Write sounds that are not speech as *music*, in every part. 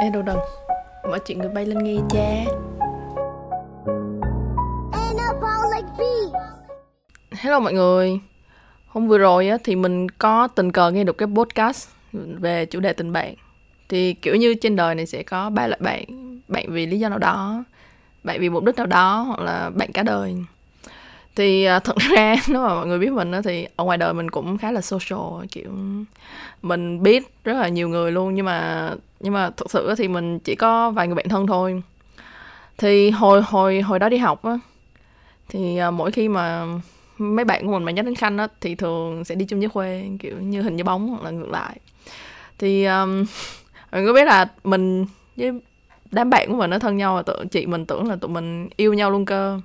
Ê đồ đần Mở chuyện người bay lên nghe cha. Hello mọi người. Hôm vừa rồi á, thì mình có tình cờ nghe được cái podcast về chủ đề tình bạn. Thì kiểu như trên đời này sẽ có ba loại bạn Bạn vì lý do nào đó Bạn vì mục đích nào đó Hoặc là bạn cả đời thì à, thật *laughs* ra nếu mà mọi người biết mình đó, thì ở ngoài đời mình cũng khá là social kiểu mình biết rất là nhiều người luôn. Nhưng mà nhưng mà thực sự thì mình chỉ có vài người bạn thân thôi. Thì hồi hồi hồi đó đi học á thì à, mỗi khi mà mấy bạn của mình mà nhắc đến khanh á thì thường sẽ đi chung với khuê kiểu như hình như bóng hoặc là ngược lại. Thì um, *laughs* mình có biết là mình với đám bạn của mình nó thân nhau và tự chị mình tưởng là tụi mình yêu nhau luôn cơ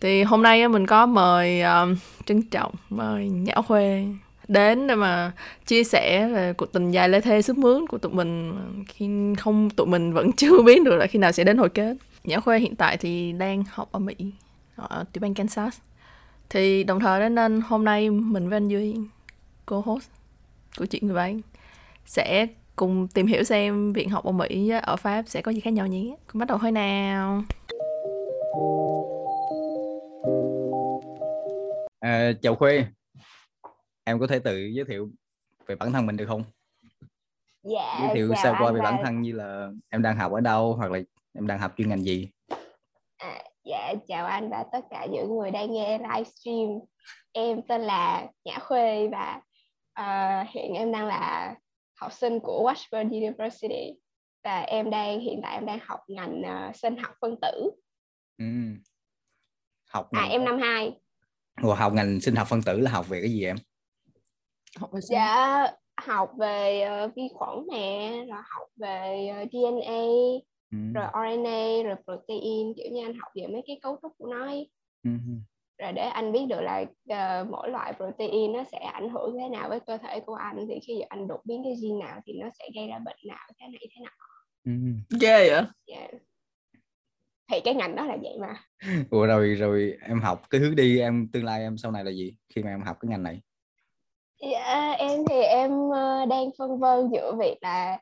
thì hôm nay mình có mời um, trân trọng mời nhã khuê đến để mà chia sẻ về cuộc tình dài lê thê sức mướn của tụi mình. Khi không tụi mình vẫn chưa *laughs* biết được là khi nào sẽ đến hồi kết. Nhã khuê hiện tại thì đang học ở mỹ ở tiểu bang kansas. Thì đồng thời đó nên hôm nay mình với anh duy cô host của chuyện người bạn sẽ cùng tìm hiểu xem viện học ở mỹ ở pháp sẽ có gì khác nhau nhé. Cùng bắt đầu thôi nào. À, chào Khuê, em có thể tự giới thiệu về bản thân mình được không? Dạ, Giới thiệu chào sơ qua về bản thân như là em đang học ở đâu hoặc là em đang học chuyên ngành gì? à, dạ chào anh và tất cả những người đang nghe livestream. Em tên là Nhã Khuê và ờ, hiện em đang là học sinh của Washburn University và em đang hiện tại em đang học ngành ờ, sinh học phân tử. Ừ. Học À ngành em năm 2. Ủa, học ngành sinh học phân tử là học về cái gì em? học về Dạ học về ờ, vi khuẩn nè, rồi học về ờ, DNA, Ừ. rồi RNA, rồi protein kiểu như anh học về mấy cái cấu trúc của nó ấy. Ừ. rồi để anh biết được là ờ, mỗi loại protein nó sẽ ảnh hưởng thế nào với cơ thể của anh thì khi anh đột biến cái gene nào thì nó sẽ gây ra bệnh nào thế này thế nào Ừ. ghê vậy yeah. Thì cái ngành đó là vậy mà Ủa rồi rồi em học cái hướng đi em tương lai em sau này là gì khi mà em học cái ngành này? dạ, em thì em ờ, đang phân vân giữa việc là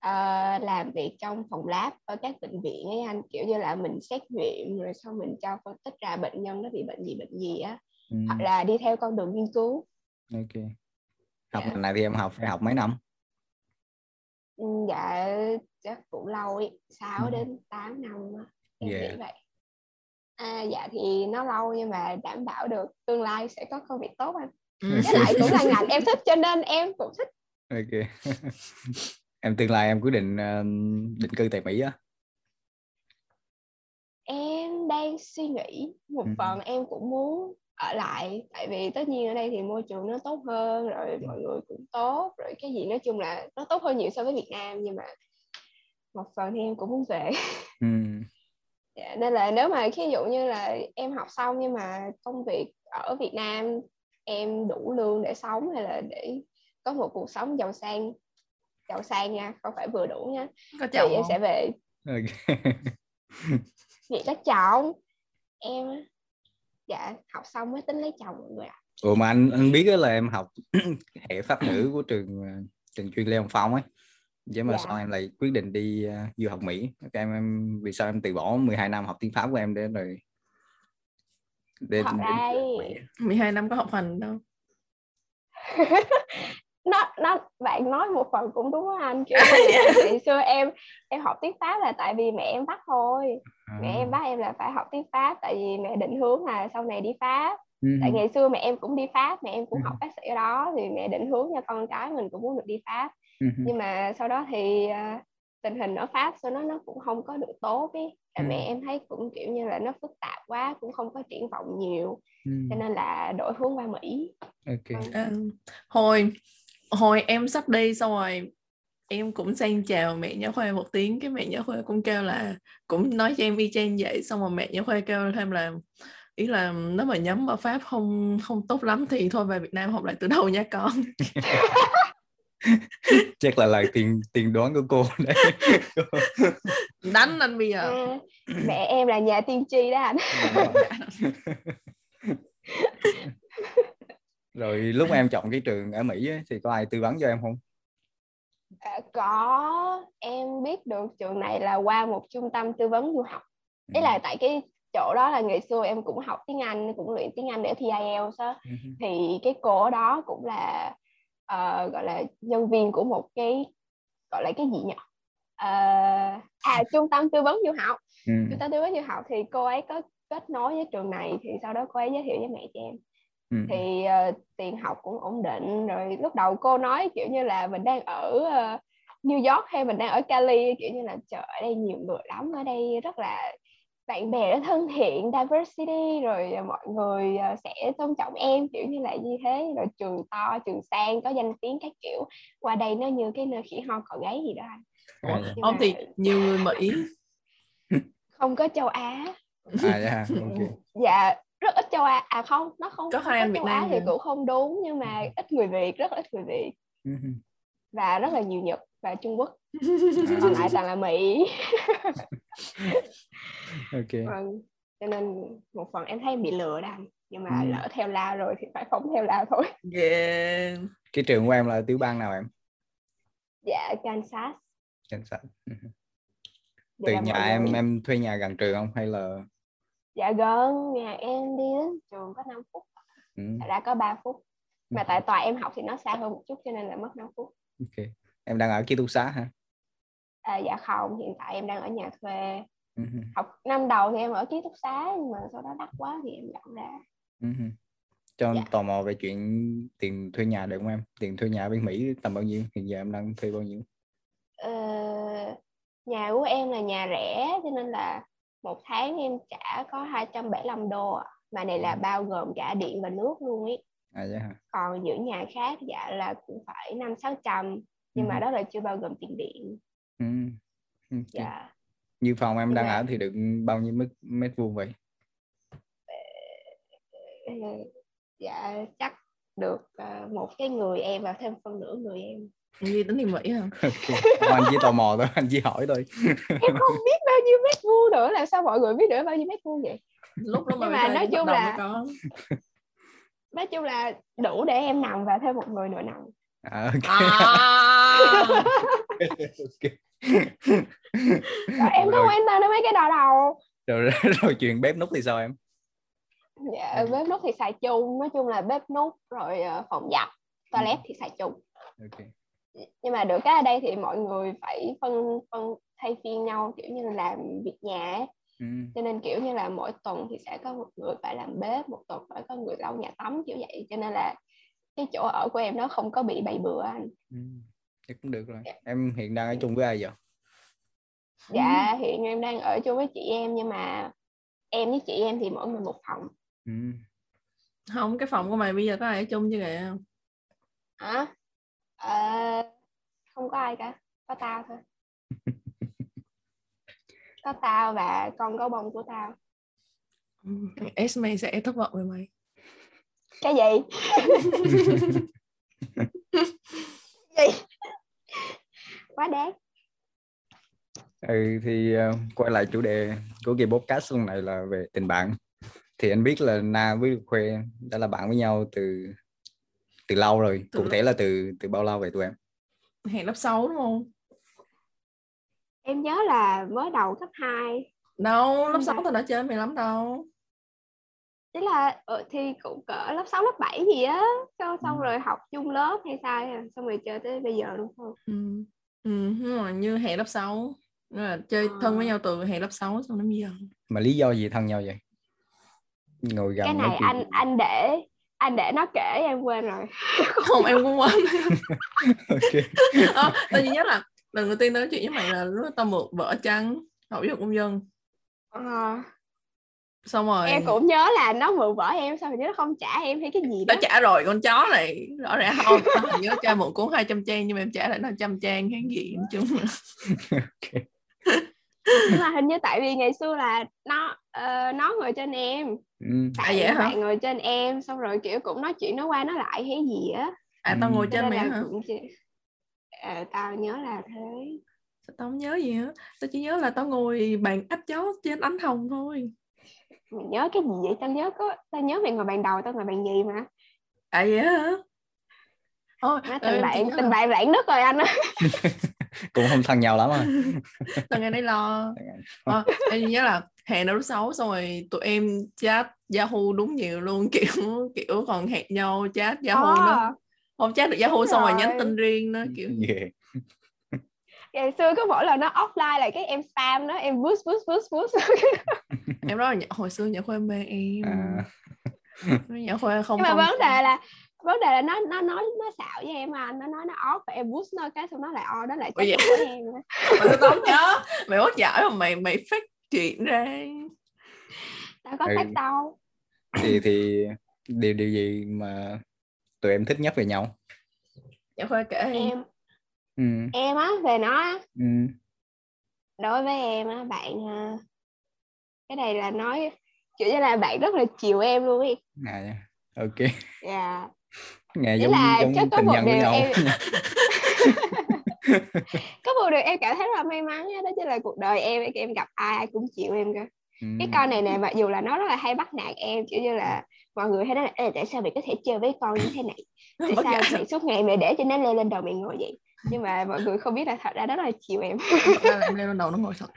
ờ, làm việc trong phòng lab ở các bệnh viện ấy anh kiểu như là mình xét nghiệm rồi sau mình cho phân tích ra bệnh nhân nó bị bệnh gì bệnh gì á Ừ. hoặc là đi theo con đường nghiên cứu Ok. Học Dạ. ngành này thì em học phải học mấy năm? Dạ chắc cũng lâu ấy 6 Ừ. đến 8 năm em nghĩ Yeah. vậy à, dạ thì nó lâu nhưng mà đảm bảo được tương lai sẽ có công việc tốt anh Ừ. với lại cũng là ngành em thích cho nên em cũng thích Ok. *laughs* em tương lai em quyết định ờ, định cư tại Mỹ á. em đang suy nghĩ một Ừ. phần em cũng muốn ở lại tại vì tất nhiên ở đây thì môi trường nó tốt hơn rồi mọi người cũng tốt rồi cái gì nói chung là nó tốt hơn nhiều so với Việt Nam nhưng mà một phần thì em cũng muốn về Ừ. Dạ, nên là nếu mà ví dụ như là em học xong nhưng mà công việc ở Việt Nam em đủ lương để sống hay là để có một cuộc sống giàu sang giàu sang nha không phải vừa đủ nha có thì chồng em không sẽ về Ok. nghĩ có chồng em dạ học xong mới tính lấy chồng mọi người ạ Ủa mà anh anh biết là em học *clears throat* hệ pháp ngữ của trường ờ, trường chuyên Lê Hồng Phong ấy. Vậy mà Dạ. sao em lại quyết định đi ờ, du học Mỹ? Các em em vì sao em từ bỏ 12 năm học tiếng Pháp của em để rồi để, ấy- Mỹ? 12 năm có học hành đâu *laughs* nó nó bạn nói một phần cũng đúng á anh *laughs* là ngày xưa em em học tiếng Pháp là tại vì mẹ em bắt thôi mẹ em À. bắt em là phải học tiếng Pháp tại vì mẹ định hướng là sau này đi Pháp Ừ. tại ngày xưa mẹ em cũng đi Pháp mẹ em cũng Ừ. học bác sĩ ở đó thì mẹ định hướng cho con cái mình cũng muốn được đi Pháp. Nhưng mà sau đó thì à, tình hình ở Pháp sau đó nó cũng không có được tốt ấy. Và Ừ. mẹ em thấy cũng kiểu như là nó phức tạp quá cũng không có triển vọng nhiều. Ừ. cho nên là đổi hướng qua Mỹ. Ok. À, hồi hồi em sắp đi xong rồi em cũng sang chào mẹ nhã khuê một tiếng. Cái mẹ nhã khuê cũng kêu là cũng nói cho em y chang vậy. Xong rồi mẹ nhã khuê kêu thêm là ý là nếu mà nhắm ở pháp không không tốt lắm thì thôi về Việt Nam học lại từ đầu nha con *laughs* *laughs* Chắc là lời tiền tiền đoán của cô *laughs* đấy. đánh anh bây giờ à, mẹ em là nhà tiên tri đó anh *laughs* rồi lúc em chọn cái trường ở Mỹ ấy, thì có ai tư vấn cho em không? À, có em biết được trường này là qua một trung tâm tư vấn du học ý Ừ. là tại cái chỗ đó là ngày xưa em cũng học tiếng Anh cũng luyện tiếng Anh để thi IELTS á Ừ. thì cái cô đó cũng là ờ, gọi là nhân viên của một cái gọi là cái gì nhỉ Ờ, à trung tâm tư vấn du học Ừ. trung tâm tư vấn du học thì cô ấy có kết nối với trường này thì sau đó cô ấy giới thiệu với mẹ cho em Ừ. thì ờ, tiền học cũng ổn định rồi lúc đầu cô nói kiểu như là mình đang ở ờ, New York hay mình đang ở Cali kiểu như là trời ở đây nhiều người lắm ở đây rất là bạn bè rất thân thiện diversity rồi ờ, mọi người ờ, sẽ tôn trọng em kiểu như là như thế. Rồi trường to trường sang có danh tiếng các kiểu. Qua đây nó như cái nơi khỉ ho cò gáy gì đó anh. À, dạ. Nhưng Ông mà thì nhiều người Mỹ không có châu Á. À dạ ok. Dạ rất ít châu Á. À không nó không Có không hai anh Việt châu Á Nam thì cũng không đúng nhưng mà ít người Việt rất ít người Việt. Ừ. và rất là nhiều Nhật và Trung Quốc. À, còn *laughs* lại toàn là Mỹ *laughs* ok. Vâng cho nên một phần em thấy em bị lừa đó nhưng mà Ừ. lỡ theo la rồi thì phải phóng theo la thôi. Yeah. cái trường của em là tiểu bang nào em? Dạ Kansas. Kansas. Ừ. Từ nhà em người- em thuê nhà gần trường không hay là? Dạ gần nhà em đi đến trường có 5 phút. Ừ. Ra có 3 phút. Mà Ừ. tại tòa em học thì nó xa hơn một chút cho nên là mất 5 phút. Ok. Em đang ở ký túc xá hả à, dạ không hiện tại em đang ở nhà thuê Ừ. học năm đầu thì em ở ký túc xá nhưng mà sau đó đắt quá thì em dọn ra Ừ. cho Dạ. tò mò về chuyện tiền thuê nhà được không em tiền thuê nhà bên Mỹ tầm bao nhiêu hiện giờ em đang thuê bao nhiêu Ờ, nhà của em là nhà rẻ cho nên là một tháng em trả có 275 đô ạ. mà này là Ừ. bao gồm cả điện và nước luôn ý à dạ còn những nhà khác dạ là cũng phải năm sáu trăm nhưng mà Ừ. đó là chưa bao gồm tiền điện Ừ. Ok. dạ như phòng em Nhưng đang mà- ở thì được bao nhiêu mét mét vuông vậy dạ chắc được ờ, một cái người em và thêm phân nửa người em Ghi tính tiền Mỹ hả? *laughs* Không, anh chỉ tò mò thôi anh chỉ hỏi thôi *laughs* em không biết bao nhiêu mét vuông nữa làm sao mọi người biết được bao nhiêu mét vuông vậy Lúc đó mà Nhưng mà thuê nói chung là- có. *laughs* nói chung là đủ để em nằm và thêm một người nữa nằm à, ok À. ok. Rồi. em không quan tâm đến mấy cái đó đâu. Rồi, *laughs* rồi chuyện bếp nút thì sao em? Dạ, bếp nút thì xài chung. Nói chung là bếp nút rồi ờ, phòng giặt toilet thì xài chung. Ok. Nhưng mà được cái ở đây thì mọi người phải phân phân thay phiên nhau kiểu như là làm việc nhà ấy. ừ. cho nên kiểu như là mỗi tuần thì sẽ có một người phải làm bếp một tuần phải có người lau nhà tắm kiểu vậy. Cho nên là cái chỗ ở của em nó không có bị bày bừa anh. Ừ. Thế cũng được rồi. Dạ. em hiện đang ở chung với ai vậy? Dạ hiện em đang ở chung với chị em nhưng mà em với chị em thì mỗi người một phòng. Ừ. Không, cái phòng của mày bây giờ có ai ở chung chứ kìa. hả? Ờ, không có ai cả. Có tao thôi. *laughs* Có tao và con gấu bông của tao. Ừ, Esme sẽ thất vọng về mày. cái gì? *laughs* Gì quá đáng ừ thì ờ, quay lại chủ đề của kỳ podcast lần này là về tình bạn thì anh biết là Na với Khuê đã là bạn với nhau từ từ lâu rồi Từ cụ thể là từ từ bao lâu vậy tụi em Hẹn lớp 6 đúng không? em nhớ là mới đầu cấp 2 Đâu, lớp Dạ. 6 tao đã chơi mày lắm đâu. Thế là ờ, thì cũng cỡ lớp 6, lớp 7 gì á Xong, xong Ừ. rồi học chung lớp hay sao? Xong rồi chơi tới bây giờ đúng không? Ừ. Ừ, đúng rồi, như hẹn lớp 6. Nghĩa là chơi thân với Ờ. nhau từ hẹn lớp 6 xong đến bây giờ. mà lý do gì thân nhau vậy ngồi gần Cái này chuyện anh anh để anh để nó kể em quên rồi *laughs* Không, em cũng quên. *laughs* ok Ờ, tao chỉ nhớ là lần đầu tiên tao nói chuyện với mày là lúc tao mượn vợ trắng học giáo dục công dân Ờ, xong rồi. Em cũng nhớ là nó mượn vợ em Sao mà nó không trả em hay cái gì đó. tao trả rồi con chó này rõ ràng không? Tao hình như nó cho mượn cuốn 200 trang nhưng mà em trả lại nó trăm trang hay gì nói chung là. Ok *laughs* Nhưng mà hình như tại vì ngày xưa là nó ờ, nó ngồi trên em. Ừ. À, Tại vậy hả? bạn ngồi trên em Xong rồi kiểu cũng nói chuyện nó qua nó lại hay gì á. À tao ngồi Ừ. Trên mày hả? cũng. Ờ, tao nhớ là thế. Tao không nhớ gì hết tao chỉ nhớ là tao ngồi bàn áp chó trên ánh hồng thôi mày nhớ cái gì vậy? Tao nhớ có tao nhớ mày ngồi bàn đầu tao ngồi bàn gì mà? À vậy hả? Thôi, nó ờ, tình bạn tình bạn rạn nứt rồi anh *laughs* cũng không thân nhau lắm à. *laughs* Tao nghe đấy lo. À, em nhớ là hè năm lớp sáu xong rồi tụi em chat Yahoo đúng nhiều luôn *laughs* kiểu kiểu còn hẹn nhau chat Yahoo Ờ, nữa không chat được Yahoo đúng xong rồi rồi. nhắn tin riêng nữa kiểu. Ghê. Ngày xưa cứ mỗi lần nó offline là cái em spam nó em boost boost boost boost em nói là hồi xưa nhã khoe mê em. À, *laughs* nhã khoe không nhưng mà không vấn đề là vấn đề là nó nó nói nó xạo với em mà nó nói nó off và em boost nó cái xong nó lại on đó lại chắc vậy? của em *laughs* mà tao không nhớ mày mất giải mà mày mày fake chuyện ra. Tao có Ừ. cách đâu thì thì điều điều gì mà tụi em thích nhất về nhau? Nhã khoe kể em ừ, em á về nó á. Ừ, đối với em á bạn à, cái này là nói kiểu như là bạn rất là chiều em luôn ý. À, ok. Dạ. *laughs* Nghe giống là giống chắc có một điều em- *laughs* *laughs* có một điều em cảm thấy rất là may mắn đó chính là cuộc đời em em gặp ai ai cũng chịu em cơ. Ừ, cái con này nè mặc dù là nó rất là hay bắt nạt em kiểu như là mọi người hay nói là tại sao mày có thể chơi với con như thế này? Tại sao mày suốt ngày mày để cho nó leo lên đầu mày ngồi vậy nhưng mà mọi người không biết là thật ra rất là chiều em. Ra là em leo lên đầu nó ngồi thật.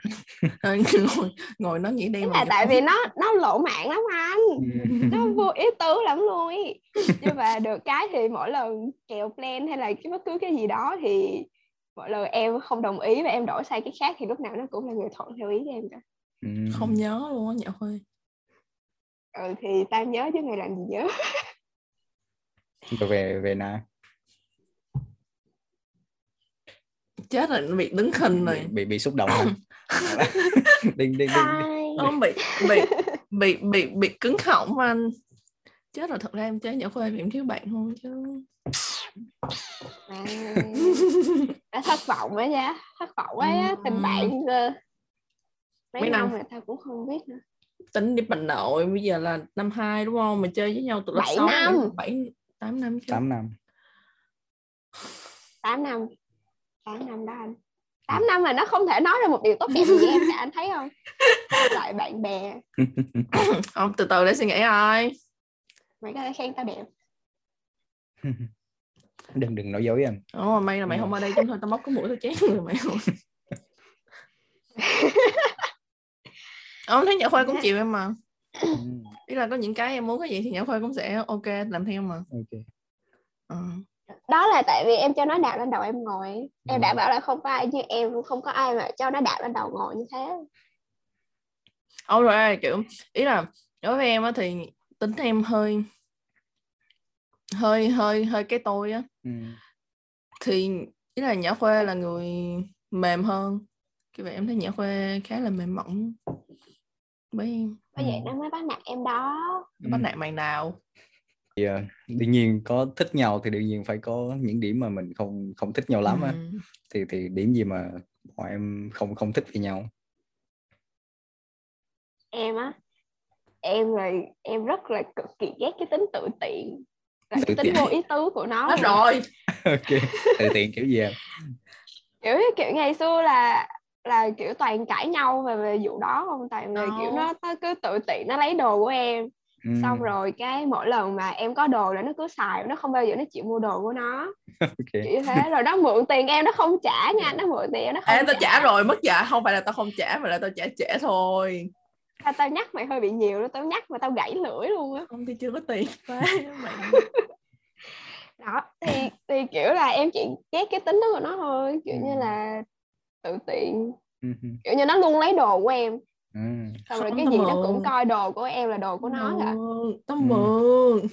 Rồi ngồi, ngồi nó nghĩ đi mà là tại vì nó nó lộ mạng lắm anh. Ừ, nó vô ý tứ lắm luôn ý. Nhưng mà được cái thì mỗi lần kèo plan hay là cái bất cứ cái gì đó thì mỗi lần em không đồng ý và em đổi sang cái khác thì lúc nào nó cũng là người thuận theo ý của em cả. Ừ. không nhớ luôn á nhã khoe ừ thì tao nhớ chứ mày làm gì nhớ. Về về na chết rồi nó bị đứng bị, rồi. bị bị xúc động *laughs* *laughs* đinh đinh đinh không bị bị *laughs* bị bị bị cứng họng anh. Chết rồi thật ra em chơi nhã khoe em thiếu bạn thôi chứ. À, đã thất vọng ấy nha thất vọng ấy á, tình bạn mấy, Mấy năm? năm? rồi tao cũng không biết nữa. Tính đi bệnh nội bây giờ là năm hai đúng không? Mà chơi với nhau từ lớp Bảy sáu năm. bảy tám năm chứ. 8 năm. 8 năm 8 năm đó anh. 8 năm mà nó không thể nói ra một điều tốt đẹp gì em cả anh thấy không? Lại bạn bè. *laughs* Không từ từ để suy nghĩ ai mày có thể khen tao đẹp. *laughs* Đừng đừng nói dối anh Ồ, may là mày không ở đây chúng thôi tao móc cái mũi tao chén người mày không? *laughs* Ông thấy Nhã Khoa cũng chịu em mà. Ừ, Ý là có những cái em muốn cái gì thì Nhã Khoa cũng sẽ ok làm theo mà. Ok. Ừ. đó là tại vì em cho nó đạp lên đầu em ngồi. Em Ừ. đã bảo là không có ai như em không có ai mà cho nó đạp lên đầu ngồi như thế. Ồ rồi kiểu ý là đối với em á thì tính em hơi hơi hơi hơi cái tôi á. Ừ. thì ý là Nhã Khoa là người mềm hơn. Cái vậy em thấy Nhã Khoa khá là mềm mỏng với em. Bởi vậy Ừ. nó mới bắt nạt em đó. Nó bắt nạt mày nào đương nhiên có thích nhau thì đương nhiên phải có những điểm mà mình không không thích nhau lắm á Ừ. thì thì điểm gì mà bọn em không không thích về nhau em á em là em rất là cực kỳ ghét cái tính tự tiện là Tự cái tính tiện. vô ý tứ của nó Hết rồi *laughs* ok tự tiện kiểu gì em kiểu kiểu ngày xưa là là kiểu toàn cãi nhau về về vụ đó không tại vì kiểu Đâu. nó, nó cứ tự tiện nó lấy đồ của em ừ. xong rồi cái mỗi lần mà em có đồ là nó cứ xài nó không bao giờ nó chịu mua đồ của nó. *laughs* Ok. Kiểu như thế rồi nó mượn tiền em nó không trả nha nó mượn tiền em nó không Ê, tao trả. rồi mất trả không phải là tao không trả mà là tao trả trễ thôi. Tao, tao nhắc mày hơi bị nhiều đó tao nhắc mà tao gãy lưỡi luôn á. Không thì chưa có tiền. *laughs* Đó thì thì kiểu là em chỉ ghét cái tính đó của nó thôi kiểu như Ừ. là tự tiện. Ừ, kiểu như nó luôn lấy đồ của em ừ. xong rồi cái gì nó cũng coi đồ của em là đồ của nó cả mượn tao Ừ. mượn.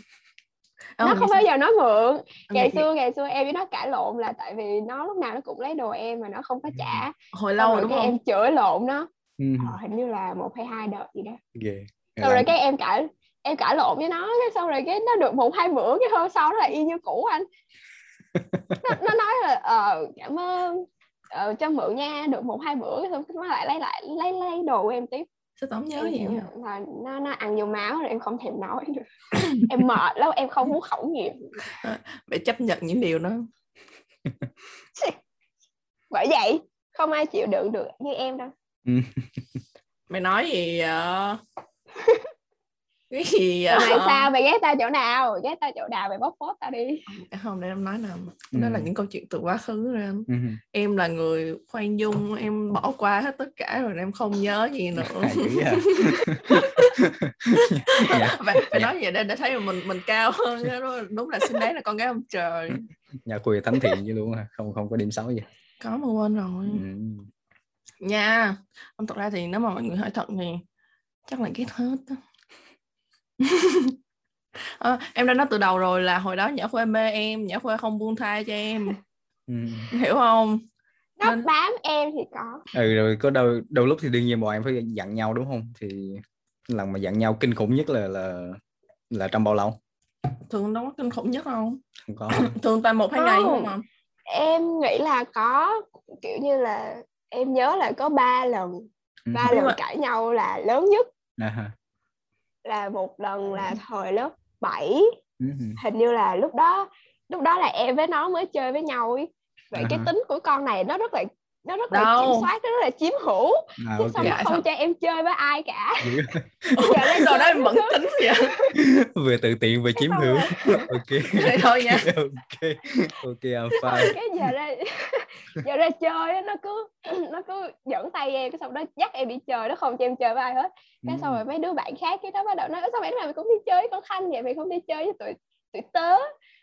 Ờ, nó không bao giờ nói mượn. Ngày ngày xưa ngày xưa em với nó cãi lộn là tại vì nó lúc nào nó cũng lấy đồ em mà nó không có trả. Hồi lâu rồi rồi đúng cái không? em chửi lộn nó. Ừ. ờ, hình như là một hay hai đợt gì đó. Ghê. Xong rồi cái em cãi em cãi lộn với nó. Cái xong rồi cái nó được một hai bữa cái hôm sau nó lại y như cũ anh. Nó, nó nói là ờ cảm ơn ờ, cho mượn nha được một hai bữa xong nó lại lấy lại lấy lấy đồ của em tiếp. Sao không nhớ gì là nó nó ăn vô máu rồi em không thèm nói nữa. *laughs* Em mệt lắm em không muốn khẩu nghiệp. Phải chấp nhận những điều đó *laughs* bởi vậy không ai chịu đựng được như em đâu. *laughs* Mày nói gì vậy cái gì vậy? Mày sao? Mày ghét tao chỗ nào? Ghét tao chỗ nào? Mày bóc phốt tao đi. Không để em nói nào đó là Ừ. những câu chuyện từ quá khứ rồi anh Ừ. em là người khoan dung em bỏ qua hết tất cả rồi em không nhớ gì nữa. Hài *laughs* dữ à. *laughs* phải, phải nói vậy để để thấy là mình mình cao hơn. Đó. đúng, là xứng đáng là con gái ông trời. *laughs* Nhà quê thánh thiện như luôn à. không không có điểm xấu gì. Có mà quên rồi. Ừ. nha ông thật ra thì nếu mà mọi người hỏi thật thì chắc là ghét hết *laughs* Ờ, em đã nói từ đầu rồi là hồi đó nhã khuê mê em nhã khuê không buông tha cho em. Ừ. hiểu không? Nó Nên- bám em thì có. Ừ rồi có đôi đôi lúc thì đương nhiên bọn em phải dặn nhau đúng không? Thì lần mà dặn nhau kinh khủng nhất là là là trong bao lâu thường đâu có kinh khủng nhất đâu. Không có. *laughs* Thường toàn một hai ngày Không. không à. Em nghĩ là có kiểu như là em nhớ là có ba lần Ừ. ba Nhưng lần mà- cãi nhau là lớn nhất. À ha. Là một lần là thời lớp 7 Ừ. hình như là lúc đó lúc đó là em với nó mới chơi với nhau ấy. Vậy À. cái tính của con này nó rất là nó rất là Đâu. kiểm soát nó rất là chiếm hữu. À, chứ ok. xong nó Dạ, không sao? cho em chơi với ai cả. *laughs* Dữ. Giờ lên sau đó em vẫn tính vậy? *laughs* Vừa tự tiện vừa chiếm xong hữu. *laughs* ok. Vậy thôi nha. Ok. Ok I'm xong fine cái giờ ra giờ ra chơi á, nó cứ *clears throat* nó cứ dẫn tay em cái xong đó dắt em đi chơi nó không cho em chơi với ai hết. Cái xong Ừ. rồi mấy đứa bạn khác cái đó bắt đầu nói sao mày nào mày cũng đi chơi con Thanh vậy? Mày không đi chơi với tụi tụi tớ.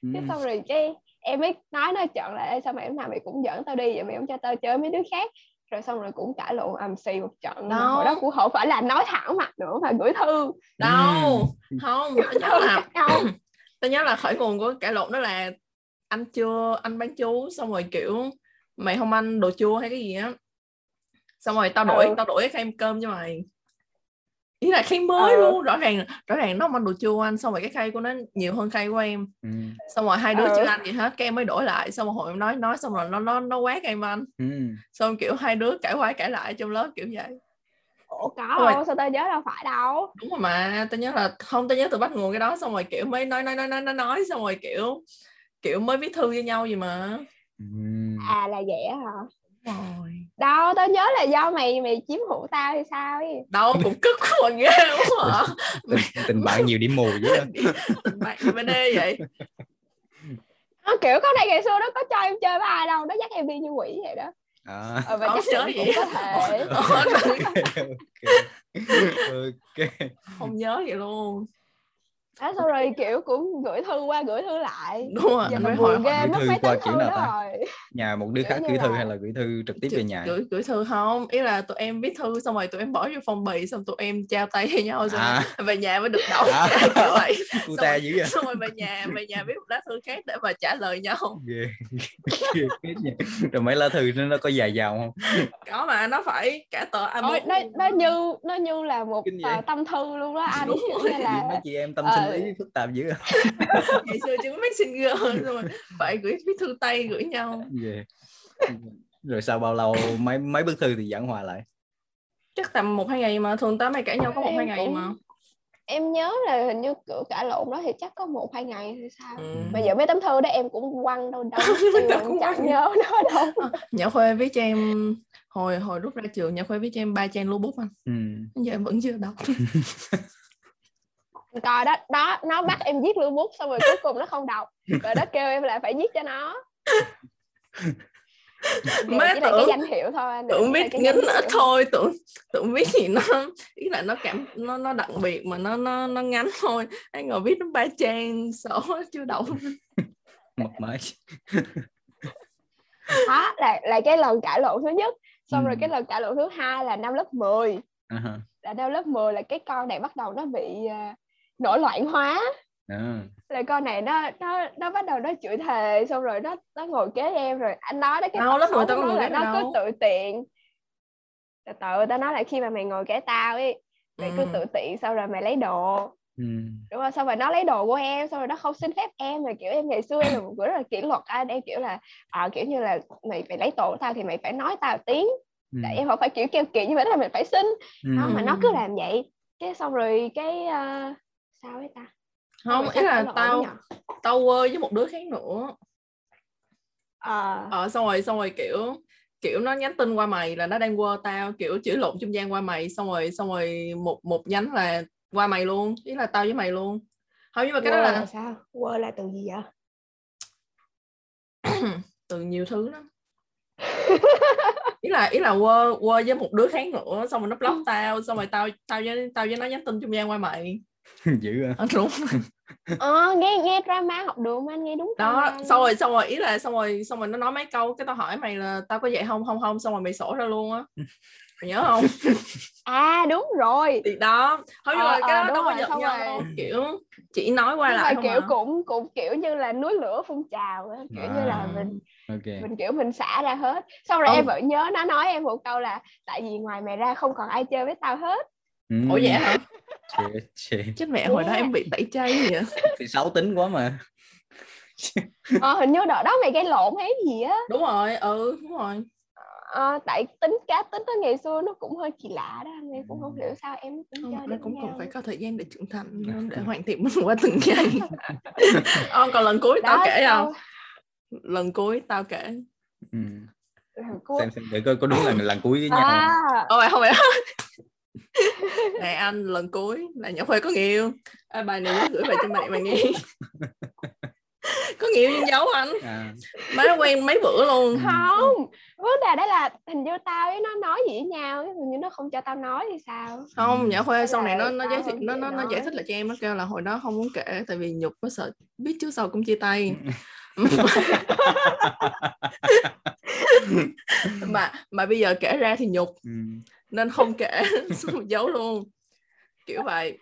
Ừ. cái xong rồi cái em mới nói nó chọn là "Ê, sao mày lúc nào mày cũng dẫn tao đi vậy mày không cho tao chơi với mấy đứa khác? Rồi xong rồi cũng cãi lộn ầm xì một trận. Mà hồi đó Đâu. cũng không phải là nói thẳng mặt nữa mà gửi thư. Đâu. Không tôi nhớ là *laughs* tôi *clears throat* nhớ là khởi nguồn của cãi lộn đó là anh chưa anh bán chú xong rồi kiểu mày không ăn đồ chua hay cái gì á? Xong rồi tao đổi Ừ. tao đổi cái khay cơm cho mày ý là khay mới Ừ. luôn rõ ràng rõ ràng nó ăn đồ chua anh xong rồi cái khay của nó nhiều hơn khay của em Ừ. xong rồi hai đứa Ừ. chưa ăn gì hết cái em mới đổi lại xong rồi hồi em nói nói xong rồi nó nó nó quát em anh Ừ. xong kiểu hai đứa cãi qua cãi lại trong lớp kiểu vậy ủa có Rồi. đâu sao tao nhớ đâu phải đâu đúng rồi mà tao nhớ là không tao nhớ từ bắt nguồn cái đó xong rồi kiểu mới nói nói nói nói nói, nói xong rồi kiểu kiểu mới viết thư với nhau gì mà Ừ. à là vậy hả rồi. Đâu tao nhớ là do mày mày chiếm hữu tao hay sao ấy. Đâu cũng cất mà ghê quá. Hả tình, tình bạn nhiều điểm mù dữ á. bạn bên đây vậy. Nó kiểu con này ngày xưa nó có cho em chơi với ai đâu nó dắt em đi như quỷ vậy đó. À. ờ, và chắc nhớ cũng, vậy. có thể. Ờ, *laughs* ok ok. Không nhớ vậy luôn đó xong rồi kiểu cũng gửi thư qua gửi thư lại. Đúng rồi giờ anh mới buồn hỏi ghê gửi mất thư qua kiểu nào ta? rồi. Nhà một đứa khác gửi thư là- hay là gửi thư trực tiếp về nhà? gửi gửi thư không? Ý là tụi em viết thư xong rồi tụi em bỏ vô phong bì xong tụi em trao tay với nhau xong à. *laughs* về nhà mới được đọc À. *laughs* kiểu vậy. *laughs* Xong ta rồi- dữ vậy. xong rồi về nhà về nhà viết một lá thư khác để mà trả lời nhau. Ghê ghê rồi mấy lá thư nó nó có dài dòng không? Có mà nó phải cả tờ A4 Ôi, nó nó như nó như là một tâm thư luôn đó anh. Rồi. là mấy chị em tâm ờ. sinh lý phức tạp dữ à? *laughs* ngày xưa chưa có messenger rồi phải gửi viết thư tay gửi nhau. Ghê. Rồi sau bao lâu mấy mấy bức thư thì giảng hòa lại? Chắc tầm một hai ngày mà thường tới mày cãi nhau có một Em hai ngày cũng- mà. em nhớ là hình như kiểu cãi lộn đó thì chắc có một hai ngày hay sao. Ừ. mà giờ mấy tấm thư đó em cũng quăng đâu đâu *laughs* cũng chẳng quăng. nhớ nữa đâu. *laughs* Nhã Khuê viết cho em hồi hồi rút ra trường Nhã Khuê viết cho em ba trang lưu bút anh. Ừ. Giờ em vẫn chưa đọc coi đó đó nó bắt em viết lưu bút xong rồi cuối cùng nó không đọc. Rồi nó kêu em là phải viết cho nó. Chỉ là cái tưởng- danh hiệu thôi anh tưởng biết ít hiệu. thôi tưởng tưởng biết gì nó ý là nó cảm nó nó đặc biệt mà nó nó nó ngắn thôi. Anh ngồi viết đến ba trang sổ chưa đọc. Mật mã đó là là cái lần cãi lộn thứ nhất. Xong rồi Ừ. cái lần cãi lộn thứ hai là năm lớp 10 à, ha. là năm lớp 10 là cái con này bắt đầu nó bị à, nổi loạn hóa à. là con này nó nó nó bắt đầu nó chửi thề xong rồi nó nó ngồi kế em rồi anh nói đó cái Đâu, 10 xấu tao có nó ngồi là nó cứ tự tiện từ từ tao nói là khi mà mày ngồi kế tao ấy mày cứ Ừ. tự tiện sau rồi mày lấy đồ Ừ. đúng không xong rồi nó lấy đồ của em xong rồi nó không xin phép em rồi kiểu em ngày xưa em là một người rất là kỷ luật anh em kiểu là à, kiểu như là mày phải lấy đồ của tao thì mày phải nói tao tiếng Ừ. tại em không phải kiểu keo kiệt như vậy là mình phải xin Ừ. đó mà nó cứ làm vậy cái xong rồi cái ờ, sao ấy ta? Không ý là tao tao quơ với một đứa khác nữa. Ờ, ờ xong rồi xong rồi kiểu kiểu nó nhắn tin qua mày là nó đang quơ tao kiểu chửi lộn trung gian qua mày xong rồi xong rồi một một nhánh là qua mày luôn ý là tao với mày luôn. Không nhưng mà cái đó Word là là sao? Word là từ gì vậy? *clears throat* Từ nhiều thứ lắm. Ý là ý là quơ quơ với một đứa khác nữa xong rồi nó block tao xong rồi tao tao với tao với nó nhắn tin trung gian qua mày *laughs* dữ à. Ờ, đúng *laughs* ờ nghe nghe drama học đường mà anh nghe đúng đó drama xong rồi xong rồi ý là xong rồi xong rồi nó nói mấy câu cái tao hỏi mày là tao có vậy không không không xong rồi mày sổ ra luôn á *laughs* mày nhớ không à đúng rồi thì đó nhưng Ờ, mà cái ờ, đó đúng đâu có rồi, giận xong nhau rồi. đâu kiểu chỉ nói qua nhưng lại kiểu à. cũng cũng kiểu như là núi lửa phun trào á. kiểu như là À. mình ok mình kiểu mình xả ra hết xong rồi Ừ. em vẫn nhớ nó nói em một câu là tại vì ngoài mày ra không còn ai chơi với tao hết ừ. ủa vậy hả Chết, chết. chết mẹ hồi đó Yeah. em bị tẩy chay gì vậy? *laughs* Thì xấu tính quá mà. Ờ, hình như đợt đó mày gây lộn hay gì á. Đúng rồi ừ đúng rồi. Ờ, tại tính cá tính đó ngày xưa nó cũng hơi kỳ lạ đó em cũng không hiểu sao em cũng chơi không, nó được cũng cần phải có thời gian để trưởng thành *laughs* để hoàn thiện mình qua từng giây. *laughs* Ờ, còn lần cuối tao Đó, kể xong- không? Lần cuối tao kể. Ừ. lần cuối. xem xem để coi có đúng là lần cuối với nhau không? à Ôi không phải Này anh lần cuối là nhỏ khuê có người yêu à, Bài này gửi về cho mẹ mày nghe. Có người yêu nhưng giấu anh. À, Má nó quen mấy bữa luôn. Không. Vấn đề đó là hình như tao với nó nói gì với nhau hình như nó không cho tao nói thì sao? Không nhỏ khuê sau này là nó nó giải thích nó nó, nó giải thích lại cho em nó kêu là hồi đó không muốn kể tại vì nhục nó sợ biết trước sau cũng chia tay. *laughs* Mà mà bây giờ kể ra thì nhục. Ừ. nên không kể *laughs* xong giấu luôn. Kiểu vậy.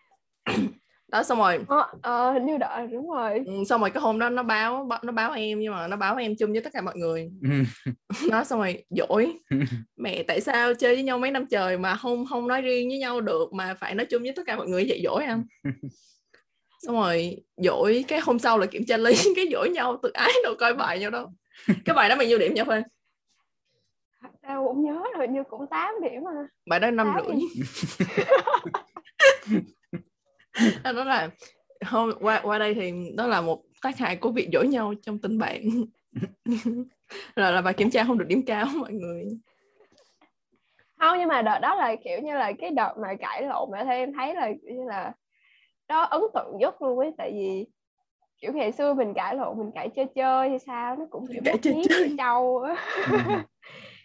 Đó xong rồi. Ờ, ờ hình như đợi đúng rồi. Ừ, xong rồi cái hôm đó nó báo nó báo em nhưng mà nó báo em chung với tất cả mọi người. Ừ. nó xong rồi dỗi *laughs* mẹ tại sao chơi với nhau mấy năm trời mà không không nói riêng với nhau được mà phải nói chung với tất cả mọi người vậy? Dỗi anh *laughs* xong rồi dỗi cái hôm sau là kiểm tra lý cái dỗi nhau từ ái đâu coi bài nhau đâu. Cái bài đó bao nhiêu điểm nhỉ Phan tao cũng nhớ rồi như cũng 8 điểm mà. Bài đó năm rưỡi. *laughs* nói là hôm qua qua đây thì đó là một tác hại của việc dỗi nhau trong tình bạn. *laughs* Rồi là bài kiểm tra không được điểm cao mọi người. Không nhưng mà đợt đó là kiểu như là cái đợt mà cãi lộn mà em thấy là như là nó ấn tượng nhất luôn ấy tại vì kiểu ngày xưa mình cãi lộn mình cãi chơi chơi hay sao nó cũng kiểu Cãi chơi chơi. trâu. *laughs*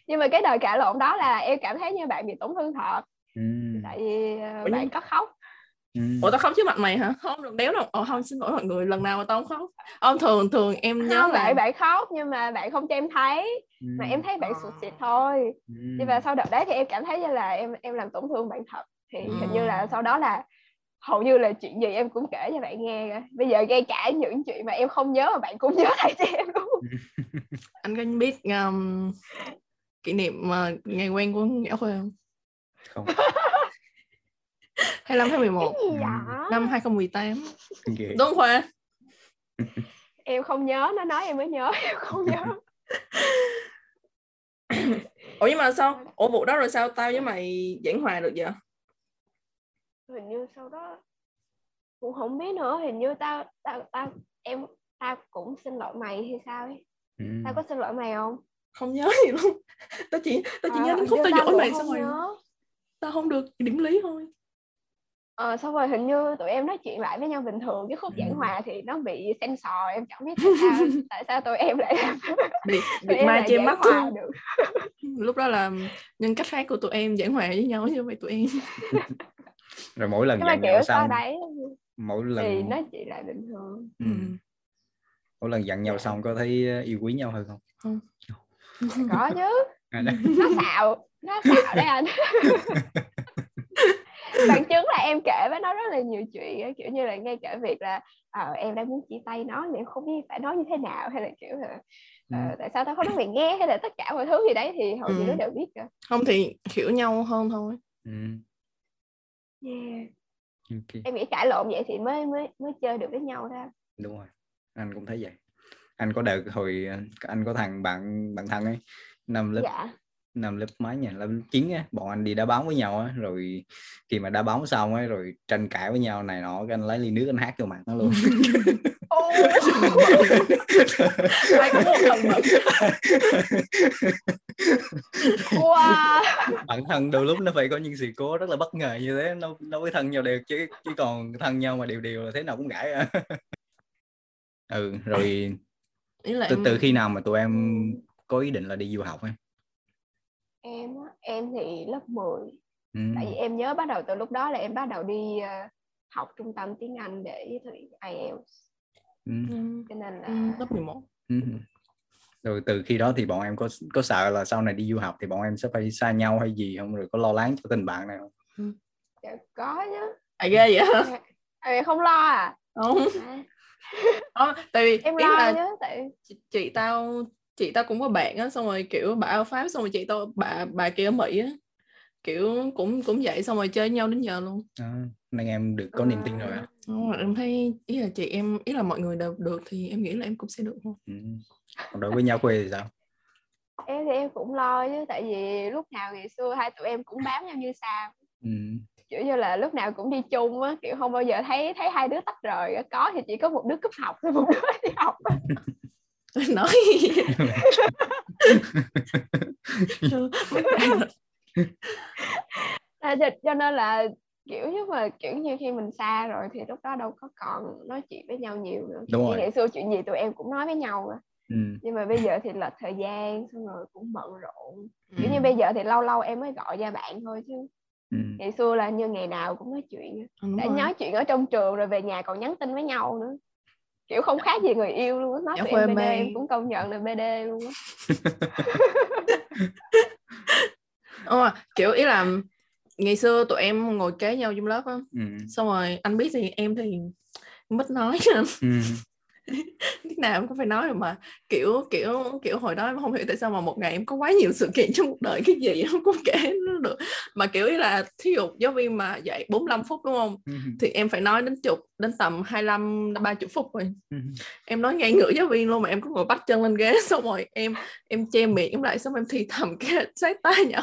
nhưng mà cái đời cãi lộn đó là em cảm thấy như bạn bị tổn thương thật Ừ. tại vì ờ, Ủa, bạn nhưng- có khóc Ừ. ủa tao khóc trước mặt mày hả không được đéo đâu Ồ, không xin lỗi mọi người lần nào mà tao không khóc ông thường thường em nhớ không là bạn bạn khóc nhưng mà bạn không cho em thấy Ừ. mà em thấy bạn sụt xịt thôi Ừ. nhưng mà sau đợt đấy thì em cảm thấy như là em em làm tổn thương bạn thật thì hình như là Ừ. sau đó là hầu như là chuyện gì em cũng kể cho bạn nghe rồi. bây giờ ngay cả những chuyện mà em không nhớ mà bạn cũng *laughs* nhớ lại cho em luôn anh có biết um, kỷ niệm uh, ngày quen của Nghĩa Khuê không? Không. 25 tháng cái 11 gì Ừ. vậy? Năm 2018 ghê. đúng không Khoa *laughs* em không nhớ nó nói em mới nhớ *laughs* em không nhớ. *coughs* Ủa nhưng mà sao? Ủa vụ đó rồi sao tao với mày giảng hòa được vậy? Hình như sau đó cũng không biết nữa hình như tao tao tao em tao cũng xin lỗi mày hay sao ấy. Ừ. tao có xin lỗi mày không không nhớ gì luôn *laughs* tao chỉ tao chỉ Ờ, nhớ đến khúc như tao dỗi cũng mày không xong rồi nhớ. tao không được điểm lý thôi Ờ, xong rồi hình như tụi em nói chuyện lại với nhau bình thường cái khúc Ừ. giảng hòa thì nó bị censor em chẳng biết tại sao *laughs* tại sao tụi em lại bị *laughs* bị em ma lại che giảng mắt được lúc đó là nhân cách khác của tụi em giảng hòa với nhau chứ vậy tụi em rồi mỗi lần kiểu nhau xong đấy mỗi thì lần nói chuyện lại bình thường ừ. Ừ. mỗi lần giận nhau Dạ. xong có thấy ờ, yêu quý nhau hơn không *laughs* có chứ. À, *laughs* nó xạo nó xạo đấy anh. *laughs* Bằng chứng là em kể với nó rất là nhiều chuyện á, kiểu như là ngay cả việc là ờ, em đang muốn chia tay nó mà em không biết phải nói như thế nào hay là kiểu là Ừ. ờ, tại sao tao không nói mày nghe hay là tất cả mọi thứ gì đấy thì hầu như Ừ. nó đều biết rồi. Không thì hiểu nhau hơn thôi. Ừ. yeah. ok. Em nghĩ cãi lộn vậy thì mới mới mới chơi được với nhau ra đúng rồi. Anh cũng thấy vậy anh có đợt hồi ờ, anh có thằng bạn bạn thân ấy năm lớp dạ. năm lớp mấy nhỉ? Lớp chín á bọn anh đi đá bóng với nhau á rồi khi mà đá bóng xong ấy rồi tranh cãi với nhau này nọ cái anh lấy ly nước anh hát vô mặt nó luôn. *laughs* *laughs* Ai cũng một wow. Bản thân đôi lúc nó phải có những sự cố rất là bất ngờ như thế nó nó mới thân nhau đều chứ chứ còn thân nhau mà đều đều là thế nào cũng gãy à. *laughs* ừ rồi ý là từ em- từ khi nào mà tụi em có ý định là đi du học em? Á, em thì lớp 10 ừ. tại vì em nhớ bắt đầu từ lúc đó là em bắt đầu đi ờ, học trung tâm tiếng Anh để thi IELTS Ừ. Ừ, cho nên là ừ, lớp 11 Ừ. rồi từ khi đó thì bọn em có có sợ là sau này đi du học thì bọn em sẽ phải xa nhau hay gì không? Rồi có lo lắng cho tình bạn này không? Dạ, có chứ. À ghê vậy em không lo à? Không. À, Ờ, tại vì em lo là chứ tại chị, chị tao chị tao cũng có bạn á xong rồi kiểu bà ở pháp xong rồi chị tao bà bà kia ở mỹ á. Kiểu cũng cũng vậy xong rồi chơi với nhau đến giờ luôn. À, nên em được có niềm tin rồi rồi, em thấy ý là chị em ý là mọi người đều được thì em nghĩ là em cũng sẽ được thôi. Ừ. còn đối với nhau quê thì sao? Em thì em cũng lo chứ tại vì lúc nào ngày xưa hai tụi em cũng bám nhau như sao. Ừ. kiểu như là lúc nào cũng đi chung á kiểu không bao giờ thấy thấy hai đứa tách rời á. có thì chỉ có một đứa cúp học rồi một đứa đi học nói à, cho, cho nên là kiểu như mà kiểu như khi mình xa rồi thì lúc đó đâu có còn nói chuyện với nhau nhiều nữa Đúng rồi. ngày xưa chuyện gì tụi em cũng nói với nhau mà. ừ. nhưng mà bây giờ thì lệch thời gian xong rồi cũng bận rộn kiểu như Ừ. bây giờ thì lâu lâu em mới gọi ra bạn thôi chứ Ừ. ngày xưa là như ngày nào cũng nói chuyện. Đúng đã rồi. nói chuyện ở trong trường rồi về nhà còn nhắn tin với nhau nữa kiểu không khác gì người yêu luôn á nói Dạ tụi em khuê BD mê. em cũng công nhận là BD luôn á *laughs* Ờ, kiểu ý là ngày xưa tụi em ngồi kế nhau trong lớp á Ừ. xong rồi anh biết thì em thì mất nói Ừ. *laughs* lúc nào em cũng phải nói mà. Kiểu kiểu kiểu hồi đó em không hiểu tại sao mà một ngày em có quá nhiều sự kiện trong cuộc đời cái gì em cũng kể nó được. Mà kiểu là thí dụ giáo viên mà dạy 45 phút đúng không? Ừ. thì em phải nói đến chục đến tầm 25 đến 30 phút rồi. Ừ. em nói ngay ngửa giáo viên luôn mà em cứ ngồi bắt chân lên ghế *laughs* xong rồi em em che miệng em lại xong em thì thầm cái *laughs* sát tai nhỏ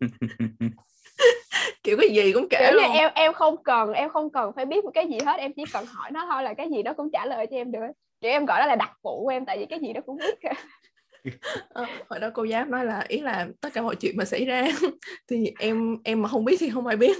*laughs* *laughs* kiểu cái gì cũng kể kiểu luôn. em em không cần em không cần phải biết một cái gì hết em chỉ cần hỏi nó thôi là cái gì nó cũng trả lời cho em được. Kiểu em gọi đó là đặc vụ của em tại vì cái gì nó cũng biết. *laughs* Ờ, hồi đó cô giáo nói là ý là tất cả mọi chuyện mà xảy ra *laughs* thì em em mà không biết thì không ai biết.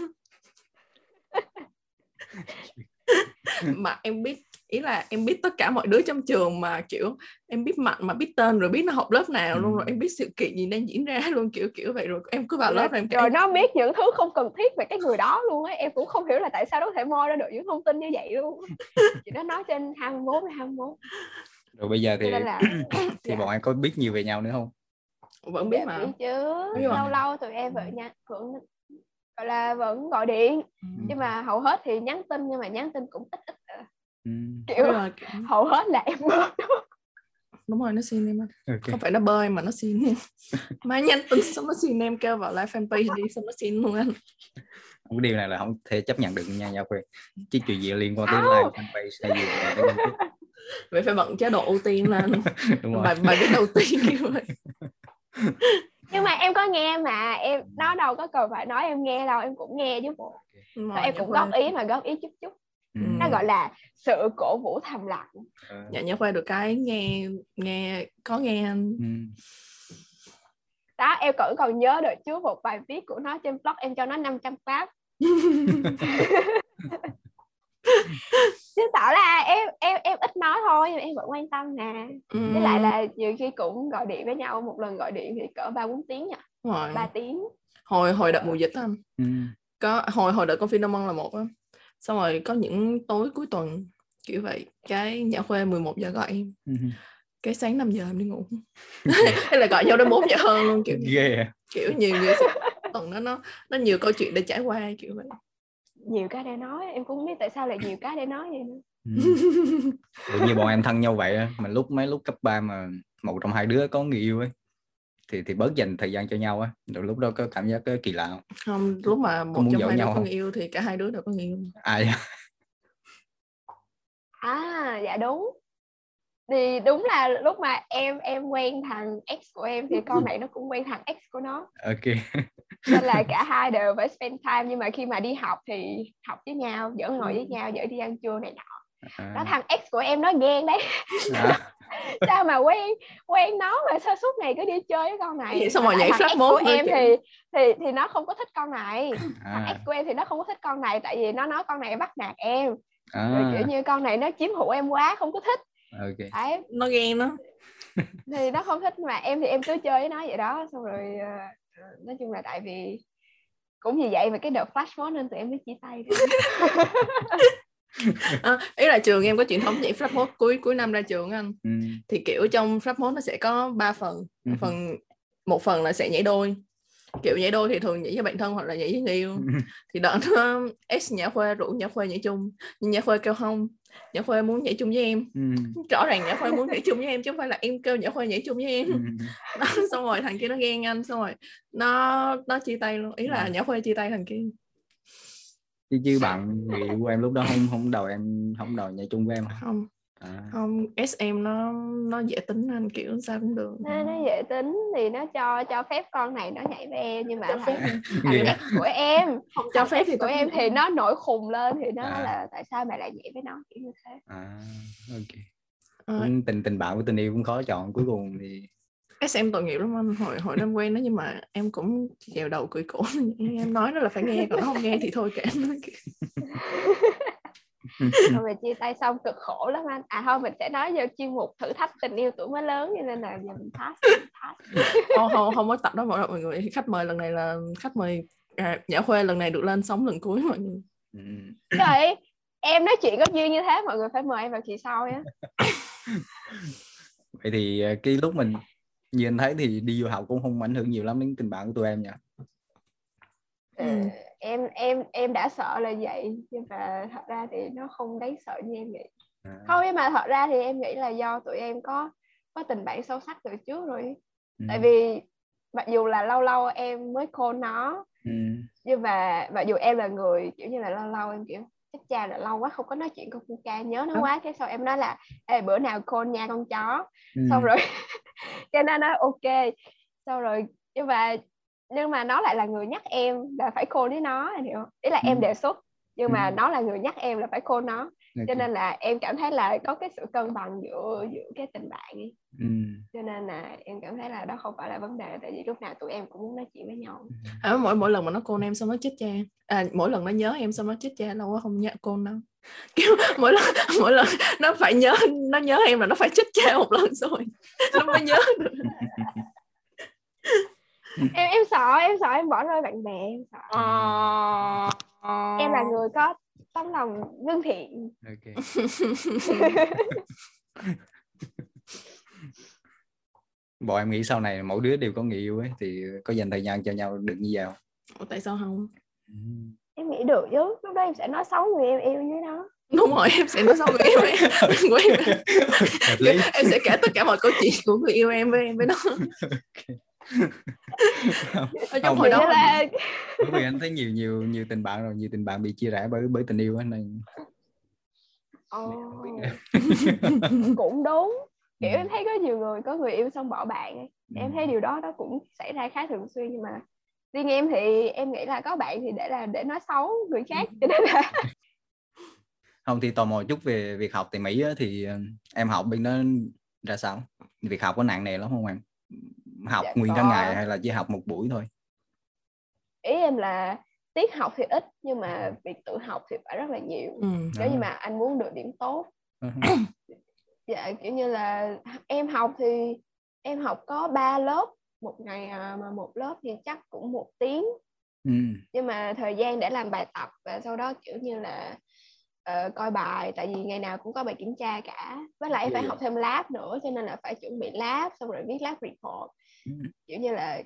Mà em biết ý là em biết tất cả mọi đứa trong trường mà kiểu em biết mặt mà biết tên rồi biết nó học lớp nào luôn Ừ. rồi em biết sự kiện gì đang diễn ra *laughs* luôn kiểu kiểu vậy rồi em cứ vào lớp rồi em kể rồi nó biết những thứ không cần thiết về cái người đó luôn á em cũng không hiểu là tại sao nó có thể moi ra được những thông tin như vậy luôn *laughs* chị nó nói trên 21 hay 21 rồi bây giờ thì là *coughs* thì dạ. bọn em có biết nhiều về nhau nữa không vẫn biết Dạ, mà biết chứ Biết mà. lâu lâu tụi em vẫn nhắn vẫn gọi là vẫn gọi điện Ừ. nhưng mà hầu hết thì nhắn tin nhưng mà nhắn tin cũng ít ít à. Ừ. kiểu kiểu- *laughs* hầu hết là em bớt *laughs* đúng rồi nó xin em á. ok. Không phải nó bơi mà nó xin. *laughs* Má nhắn tin xong nó xin em kêu vào live fanpage đi xong nó xin luôn anh. Cái điều này là không thể chấp nhận được nha nha quê chứ chuyện gì liên quan tới live fanpage hay gì vậy phải bận chế độ ưu tiên lên. Đúng rồi. Bài bài viết đầu tiên như vậy. Nhưng mà em có nghe mà em nó đâu có cần phải nói em nghe đâu em cũng nghe chứ bộ. Rồi, em cũng góp ý mà góp ý chút chút ừ. nó gọi là sự cổ vũ thầm lặng. Ờ. dạ nhớ khoa được cái nghe nghe có nghe anh Ừ. đó em vẫn còn nhớ được trước một bài viết của nó trên blog em cho nó 500 clap *laughs* chứ tạo là em em em ít nói thôi nhưng em vẫn quan tâm nè. Với lại là nhiều khi cũng gọi điện với nhau một lần gọi điện thì cỡ ba bốn tiếng nha ba tiếng. Hồi hồi đợt mùa dịch anh. Ừ. có hồi hồi đợt confinement là một á xong rồi có những tối cuối tuần kiểu vậy cái nhã khuê 11 giờ gọi em Ừ. cái sáng 5 giờ em đi ngủ *laughs* *laughs* hay là gọi nhau đến 4 giờ hơn luôn kiểu ghê à. kiểu nhiều người sẽ *laughs* tuần nó nó nó nhiều câu chuyện để trải qua kiểu vậy nhiều cái để nói em cũng không biết tại sao lại nhiều cái để nói vậy nữa Ừ. Tự như bọn em thân nhau vậy á mà lúc mấy lúc cấp 3 mà một trong hai đứa có người yêu ấy thì thì bớt dành thời gian cho nhau á. Lúc đó có cảm giác kỳ lạ không? Không lúc mà một trong hai đứa nhau có không? người yêu thì cả hai đứa đều có người yêu ai? *laughs* À dạ đúng. Thì đúng là lúc mà em em quen thằng ex của em thì con này nó cũng quen thằng ex của nó. Ok. Nên là cả *laughs* hai đều phải spend time. Nhưng mà khi mà đi học thì học với nhau vẫn ngồi với nhau vẫn đi ăn trưa này nọ đó à, thằng ex của em nó ghen đấy. À, *laughs* sao mà quen quen nó mà sao suốt ngày cứ đi chơi với con này. Vậy xong rồi Mà nhảy thằng flash mode của em kìa. thì thì thì nó không có thích con này. Thằng à, ex của em thì nó không có thích con này tại vì nó nói con này bắt nạt em. Rồi à, kiểu như con này nó chiếm hữu em quá không có thích. Ok. Đấy. Nó ghen đó *laughs* thì nó không thích mà em thì em cứ chơi với nó vậy đó xong rồi ờ, nói chung là tại vì cũng vì vậy mà cái đợt flash mode nên tụi em mới chia tay. *laughs* à, ý là trường em có truyền thống nhảy flap mode cuối cuối năm ra trường anh. Ừ, thì kiểu trong flap mode nó sẽ có 3 phần. Ừ. phần một phần là sẽ nhảy đôi. Kiểu nhảy đôi thì thường nhảy với bạn thân hoặc là nhảy với người yêu. Thì đợt đó ex nhã khuê rủ nhã khuê nhảy chung. Nhưng nhã khuê kêu không nhã khuê muốn nhảy chung với em. Ừ, rõ ràng nhã khuê muốn nhảy chung với em chứ không phải là em kêu nhã khuê nhảy chung với em. Ừ, *laughs* đó, xong rồi thằng kia nó ghen anh xong rồi nó nó chia tay luôn. Ý là Ừ. nhã khuê chia tay thằng kia chứ chứ bạn người yêu của em lúc đó không không đầu em không đầu nhảy chung với em không. À, không SM nó nó dễ tính anh kiểu sao cũng được. Nó, nó dễ tính thì nó cho cho phép con này nó nhảy với em nhưng mà cho phép. vậy? ex của em. Không cho phép thì của em thì nó nổi khùng lên thì nó À. là tại sao mày lại nhảy với nó kiểu như thế. À, ok. Cũng tình tình bạn với tình yêu cũng khó chọn cuối cùng thì SM tội nghiệp lắm anh. Hồi hồi năm quen đó nhưng mà em cũng chèo đầu cười cổ. *laughs* Em nói nó là phải nghe còn nó không nghe thì thôi kệ nó. Rồi mình chia tay xong cực khổ lắm anh. À thôi mình sẽ nói vô chuyên mục thử thách tình yêu tuổi mới lớn cho nên là giờ mình pass, mình pass. không không không có tập đó mọi người. Khách mời lần này là khách mời à, Nhã Khuê lần này được lên sóng lần cuối mọi người. Ừ. Trời em nói chuyện có duyên như thế mọi người phải mời em vào kỳ sau nhé *laughs* vậy thì ờ, cái lúc mình như anh thấy thì đi du học cũng không ảnh hưởng nhiều lắm đến tình bạn của tụi em nha Ờ, Ừ. em em em đã sợ là vậy nhưng mà thật ra thì nó không đáng sợ như em nghĩ. À, không nhưng mà thật ra thì em nghĩ là do tụi em có có tình bạn sâu sắc từ trước rồi. Ừ, tại vì mặc dù là lâu lâu em mới call nó ừ, nhưng mà mặc dù em là người kiểu như là lâu lâu em kiểu chắc cha là lâu quá không có nói chuyện con cu ca nhớ nó quá cái sau em nói là Ê, bữa nào call nha con chó. Ừ, xong rồi *laughs* *laughs* cái nó nói ok xong rồi nhưng mà nhưng mà nó lại là người nhắc em là phải call với nó hiểu không? ý là em Ừ. đề xuất nhưng mà Ừ. nó là người nhắc em là phải call nó cho nên là em cảm thấy là có cái sự cân bằng giữa giữa cái tình bạn ấy. ừ, cho nên là em cảm thấy là đó không phải là vấn đề tại vì lúc nào tụi em cũng muốn nói chuyện với nhau. À, mỗi mỗi lần mà nó call em xong nó chết cha. À, mỗi lần nó nhớ em xong nó chết cha lâu quá không nhớ call *laughs* nó kiểu mỗi lần mỗi lần nó phải nhớ nó nhớ em là nó phải chết cha một lần rồi. *laughs* Nó mới nhớ. Được em em sợ em sợ em bỏ rơi bạn bè em sợ. Ờ. em là người có tấm lòng lương thiện. Ok. *laughs* Bọn em nghĩ sau này mỗi đứa đều có người yêu ấy thì có dành thời gian cho nhau được như vậy? Ủa, tại sao không? Ừ. em nghĩ được chứ. Lúc đó em sẽ nói xấu người em yêu với nó. Đúng rồi em sẽ nói sau người yêu em. Của em. *laughs* Em sẽ kể tất cả mọi câu chuyện của người yêu em với em với nó *laughs* *laughs* Ở trong Không, hồi đó là bởi vì anh thấy nhiều nhiều nhiều tình bạn rồi nhiều tình bạn bị chia rẽ bởi bởi tình yêu nên Ồ, không biết *laughs* cũng đúng. Kiểu Ừ. em thấy có nhiều người có người yêu xong bỏ bạn. Ấy. em thấy Ừ. điều đó nó cũng xảy ra khá thường xuyên nhưng mà riêng em thì em nghĩ là có bạn thì để là để nói xấu người khác cho nên là *laughs* không thì tò mò chút về việc học tại Mỹ á, thì ờ, em học bên đó ra sao? Việc học có nặng nề lắm không em học Dạ nguyên cả có. ngày hay là chỉ học một buổi thôi ý em là tiết học thì ít nhưng mà việc tự học thì phải rất là nhiều ừ. nếu như À. mà anh muốn được điểm tốt Ừ. *coughs* dạ kiểu như là em học thì em học có 3 lớp một ngày à, mà một lớp thì chắc cũng một tiếng Ừ. nhưng mà thời gian để làm bài tập và sau đó kiểu như là ờ, coi bài tại vì ngày nào cũng có bài kiểm tra cả với lại em phải dạ. học thêm lab nữa cho nên là phải chuẩn bị lab xong rồi viết lab report Ừ. kiểu như là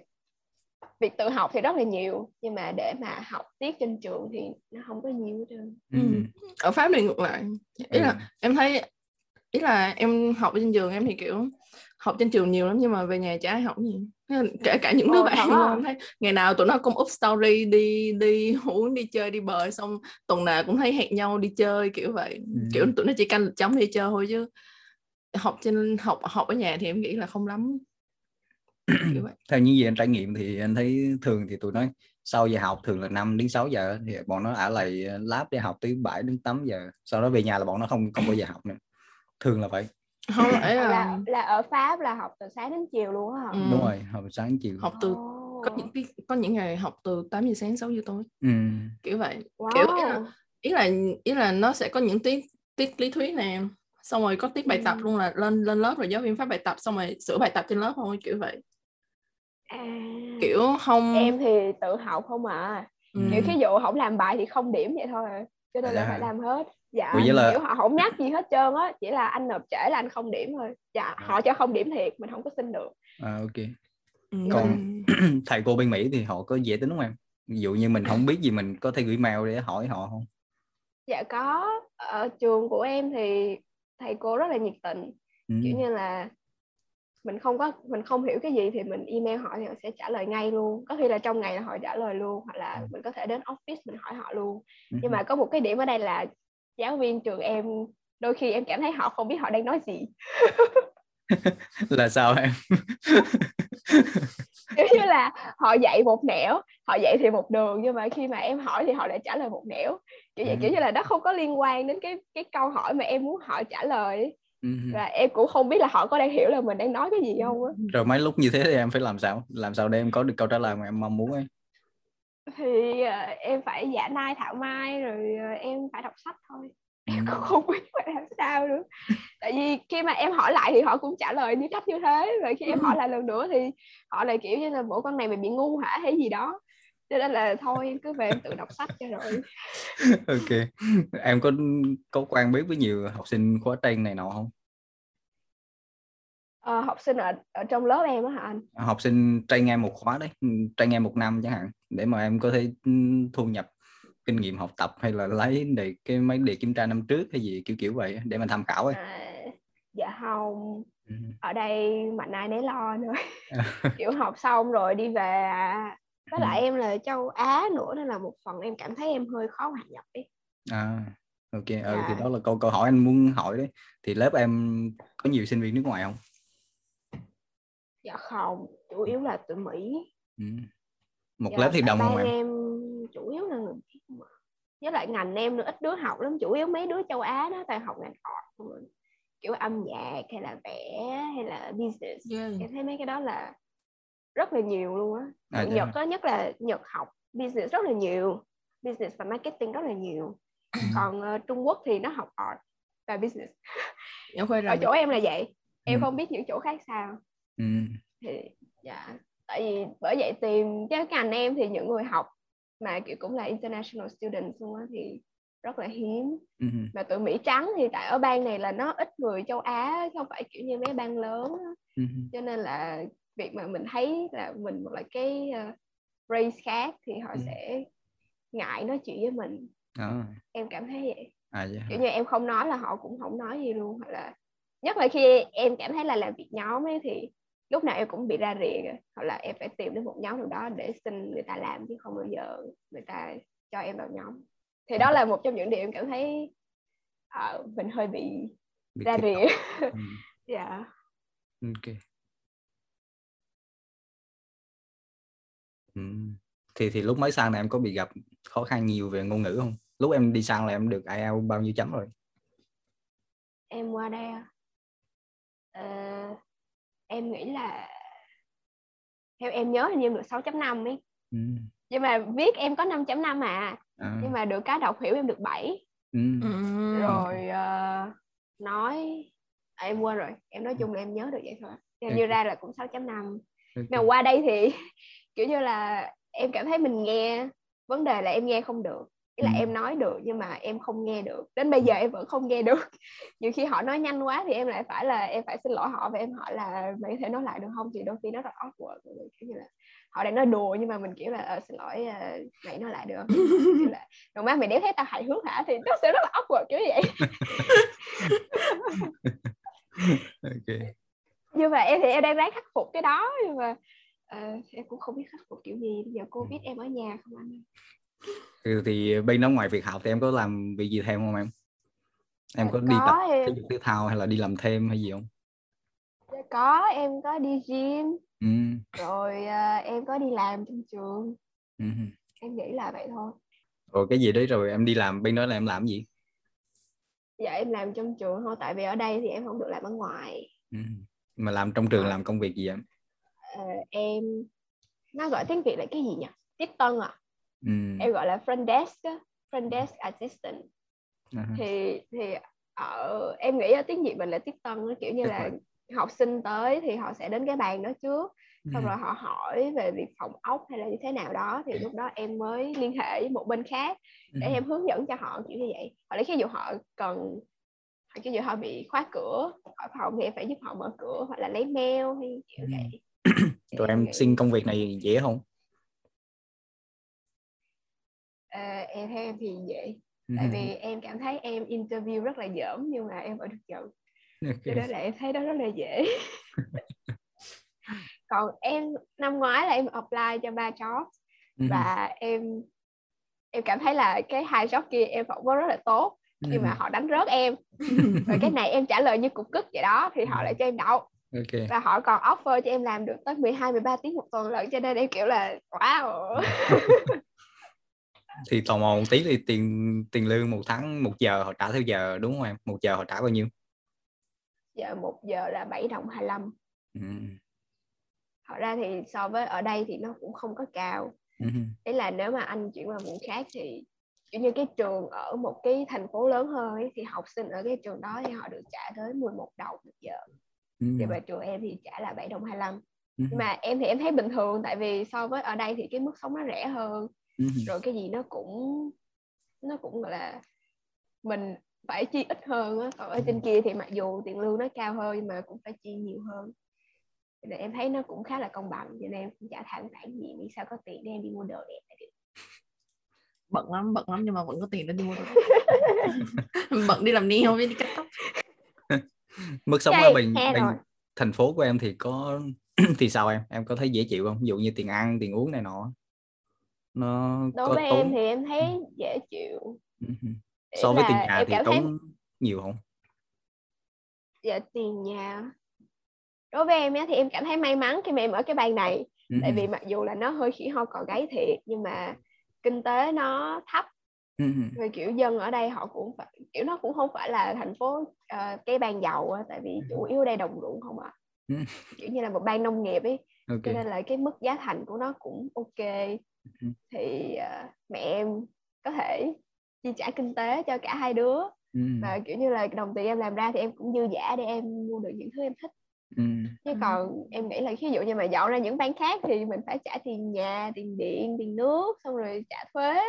việc tự học thì rất là nhiều nhưng mà để mà học tiết trên trường thì nó không có nhiều hết trơn Ừ. Ừ. ở pháp thì ngược lại ý là Ừ. em thấy ý là em học ở trên trường em thì kiểu học trên trường nhiều lắm nhưng mà về nhà chả ai học gì kể cả những đứa Ồ, bạn luôn, em thấy ngày nào tụi nó cũng up story đi đi uống đi chơi đi bời xong tuần nào cũng thấy hẹn nhau đi chơi kiểu vậy Ừ. kiểu tụi nó chỉ canh lịch trống đi chơi thôi chứ học trên học học ở nhà thì em nghĩ là không lắm theo những gì anh trải nghiệm thì anh thấy thường thì tụi nó sau giờ học thường là 5 đến 6 giờ thì bọn nó ở lại lab để học tới 7 đến 8 giờ. Sau đó về nhà là bọn nó không không bao giờ học nữa. Thường là vậy. Không ấy là là là ở pháp là học từ sáng đến chiều luôn á hả? Ừ. đúng rồi học sáng đến chiều học từ có những cái có những ngày học từ 8 giờ sáng 6 giờ tối. Ừ. kiểu vậy. Wow. kiểu ý là ý là ý là nó sẽ có những tiết tiết lý thuyết nè. Xong rồi có tiết bài tập Ừ. luôn là lên lên lớp rồi giáo viên phát bài tập xong rồi sửa bài tập trên lớp thôi kiểu vậy à, kiểu không em thì tự học không à. Ừ. kiểu ví dụ không làm bài thì không điểm vậy thôi à. cho nên là À. phải làm hết. Dạ Ủa, là- kiểu họ không nhắc gì hết trơn á. Chỉ là anh nộp trễ là anh không điểm thôi. Dạ họ cho không điểm thiệt mình không có xin được. À, ok. Ừ. còn- *clears throat* thầy cô bên Mỹ thì họ có dễ tính không em? Ví dụ như mình không biết gì mình có thể gửi mail để hỏi họ không? Dạ có. Ở trường của em thì thầy cô rất là nhiệt tình. Ừ. kiểu như là mình không có mình không hiểu cái gì thì mình email họ thì họ sẽ trả lời ngay luôn có khi là trong ngày là họ trả lời luôn hoặc là Ừ. mình có thể đến office mình hỏi họ luôn Ừ. nhưng mà có một cái điểm ở đây là giáo viên trường em đôi khi em cảm thấy họ không biết họ đang nói gì *laughs* là sao em *laughs* kiểu như là họ dạy một nẻo họ dạy thì một đường nhưng mà khi mà em hỏi thì họ lại trả lời một nẻo kiểu vậy Ừ. kiểu như là nó không có liên quan đến cái cái câu hỏi mà em muốn họ trả lời ừ. Và em cũng không biết là họ có đang hiểu là mình đang nói cái gì không á. Rồi mấy lúc như thế thì em phải làm sao? Làm sao để em có được câu trả lời mà em mong muốn ấy? Thì ờ, em phải giả nai thảo mai rồi ờ, em phải đọc sách thôi. Ừ. em cũng không biết phải làm sao nữa. Tại vì khi mà em hỏi lại thì họ cũng trả lời như cách như thế. Rồi khi em hỏi lại lần nữa thì họ lại kiểu như là bộ con này mày bị ngu hả? hay gì đó cho nên là thôi em cứ về em tự đọc sách cho rồi. *laughs* Ok. Em có có quen biết với nhiều học sinh khóa trên này nọ không? Ờ, học sinh ở ở trong lớp em á hả anh? Học sinh train em một khóa đấy train em một năm chẳng hạn để mà em có thể ừ, thu nhập kinh nghiệm học tập hay là lấy đề cái mấy đề kiểm tra năm trước hay gì kiểu kiểu vậy để mà tham khảo ấy. À, dạ không. Ừ. ở đây mạnh ai nấy lo nữa. *laughs* Kiểu học xong rồi đi về à. Với Ừ. lại em là châu Á nữa nên là một phần em cảm thấy em hơi khó hòa nhập ấy à ok ừ, thì Dạ. đó là câu câu hỏi anh muốn hỏi đấy thì lớp em có nhiều sinh viên nước ngoài không dạ không chủ yếu là tụi Mỹ ừ. một Dạ, lớp thì tại đông không em em chủ yếu là người Mỹ với lại ngành em nữa ít đứa học lắm chủ yếu mấy đứa châu Á đó toàn học ngành art à. kiểu âm nhạc hay là vẽ hay là business Yeah. em thấy mấy cái đó là rất là nhiều luôn á À. Nhật á nhất là Nhật học business rất là nhiều business và marketing rất là nhiều còn ờ, Trung Quốc thì nó học art và business ở chỗ em là vậy em Ừ. không biết những chỗ khác sao ừ. thì dạ tại vì bởi vậy tìm cái ngành em thì những người học mà kiểu cũng là international students luôn á thì rất là hiếm Ừ. mà tụi Mỹ trắng thì tại ở bang này là nó ít người châu Á không phải kiểu như mấy bang lớn. Ừ. cho nên là việc mà mình thấy là mình một là cái ờ, race khác thì họ Ừ. sẽ ngại nói chuyện với mình À, em cảm thấy vậy à dạ. kiểu như em không nói là họ cũng không nói gì luôn hoặc là nhất là khi em cảm thấy là làm việc nhóm ấy thì lúc nào em cũng bị ra rìa hoặc là em phải tìm đến một nhóm nào đó để xin người ta làm chứ không bao giờ người ta cho em vào nhóm thì đó là một trong những điều em cảm thấy ờ, mình hơi bị Bị ra rìa. *laughs* Ừ. dạ Ok. Ừ. Thì thì lúc mới sang này em có bị gặp khó khăn nhiều về ngôn ngữ không? Lúc em đi sang là em được IELTS bao nhiêu chấm rồi? em qua đây? Ờ, em nghĩ là theo em nhớ hình như em được 6.5 ấy Ừ. nhưng mà viết em có 5.5 à À. nhưng mà được cái đọc hiểu em được 7 Ừ. Ừ. rồi ờ, nói à, em quên rồi em nói chung là em nhớ được vậy thôi Hình như ra là cũng 6.5 Ok. mà qua đây thì kiểu như là em cảm thấy mình nghe vấn đề là em nghe không được Ý là Ừ. em nói được nhưng mà em không nghe được. Đến bây giờ em vẫn không nghe được. *laughs* Nhiều khi họ nói nhanh quá thì em lại phải là em phải xin lỗi họ và em hỏi là mày có thể nói lại được không? Thì đôi khi nó rất awkward. Kiểu như là họ đang nói đùa nhưng mà mình kiểu là "Ờ, xin lỗi ờ, mày nói lại được. Không là *laughs* rồi má mày đéo thấy tao hài hước hả? Thì nó sẽ rất là awkward kiểu vậy. *laughs* Ok. nhưng mà em thì em đang ráng khắc phục cái đó nhưng mà ờ, em cũng không biết khắc phục kiểu gì bây giờ covid em ở nhà không anh Thì, thì bên đó ngoài việc học thì em có làm việc gì thêm không em? Em Dạ, có đi tập có em thể dục thể thao hay là đi làm thêm hay gì không? dạ, có em có đi gym Ừ. rồi ờ, em có đi làm trong trường Ừ. em nghĩ là vậy thôi rồi cái gì đấy rồi em đi làm bên đó là em làm gì dạ em làm trong trường thôi tại vì ở đây thì em không được làm ở ngoài ừ. mà làm trong trường Ờ. làm công việc gì em Ờ, em nó gọi tiếng việt là cái gì nhỉ tiếp tân à ừ. em gọi là front desk front desk assistant ha. thì thì ở em nghĩ ở tiếng Việt mình là tiếp tân kiểu như là rồi. học sinh tới thì họ sẽ đến cái bàn đó trước xong Ừ. rồi họ hỏi về việc phòng ốc hay là như thế nào đó thì lúc đó em mới liên hệ với một bên khác để Ừ. em hướng dẫn cho họ kiểu như vậy hoặc là ví dụ họ cần hoặc ví dụ họ bị khóa cửa khỏi phòng thì em phải giúp họ mở cửa hoặc là lấy mail hay kiểu Ừ. vậy Rồi em xin công việc này dễ không Ờ, em theo em thì dễ Ừ. tại vì em cảm thấy em interview rất là dởm nhưng mà em vẫn được nhận Ok. cho nên là em thấy đó rất là dễ *laughs* còn em năm ngoái là em apply cho ba job Ừ. và em em cảm thấy là cái hai job kia em phỏng vấn rất là tốt nhưng mà Ừ. họ đánh rớt em *laughs* và cái này em trả lời như cục cức vậy đó thì họ lại cho em đậu ok. Và họ còn offer cho em làm được tới 12 13 tiếng một tuần lận cho nên em kiểu là wow. *laughs* Thì tò mò một tí thì tiền tiền lương một tháng một giờ họ trả theo giờ đúng không em? Một giờ họ trả bao nhiêu? Giờ một giờ là 7 đồng 25 ừ. thật ra thì so với ở đây thì nó cũng không có cao. Ừ. ý là nếu mà anh chuyển qua vùng khác thì kiểu như cái trường ở một cái thành phố lớn hơn ấy, thì học sinh ở cái trường đó thì họ được trả tới 11 đồng một giờ Ừ. nhưng mà trường em thì trả là 7 đồng 25 Ừ. nhưng mà em thì em thấy bình thường tại vì so với ở đây thì cái mức sống nó rẻ hơn Ừ. rồi cái gì nó cũng nó cũng là mình phải chi ít hơn á còn ở trên kia thì mặc dù tiền lương nó cao hơn nhưng mà cũng phải chi nhiều hơn nên em thấy nó cũng khá là công bằng cho nên em cũng chả thẳng thản gì vì sao có tiền để em đi mua đồ đẹp được. bận lắm bận lắm nhưng mà vẫn có tiền để đi mua đồ *laughs* bận đi làm nail với đi cắt tóc mức sống ở he bên rồi. thành phố của em thì có *clears throat* thì sao em em có thấy dễ chịu không ví dụ như tiền ăn tiền uống này nọ nó đối có với tốn em thì em thấy dễ chịu Ừ. So với tiền nhà thì cảm thấy tốn nhiều không dạ, tiền nhà đối với em á, thì em cảm thấy may mắn khi mà em ở cái bang này Ừ. tại vì mặc dù là nó hơi khỉ ho cò gáy thiệt nhưng mà kinh tế nó thấp Ừ. rồi kiểu dân ở đây họ cũng phải kiểu nó cũng không phải là thành phố ờ, cái bang giàu á tại vì chủ yếu ở đây đồng ruộng không à Ừ. kiểu như là một bang nông nghiệp ấy ok cho nên là cái mức giá thành của nó cũng ok Ừ. thì ờ, mẹ em có thể chi trả kinh tế cho cả hai đứa Ừ. và kiểu như là đồng tiền em làm ra thì em cũng dư giả để em mua được những thứ em thích Ừ. chứ Ừ. còn em nghĩ là ví dụ như mà dọn ra những bang khác thì mình phải trả tiền nhà tiền điện tiền nước xong rồi trả thuế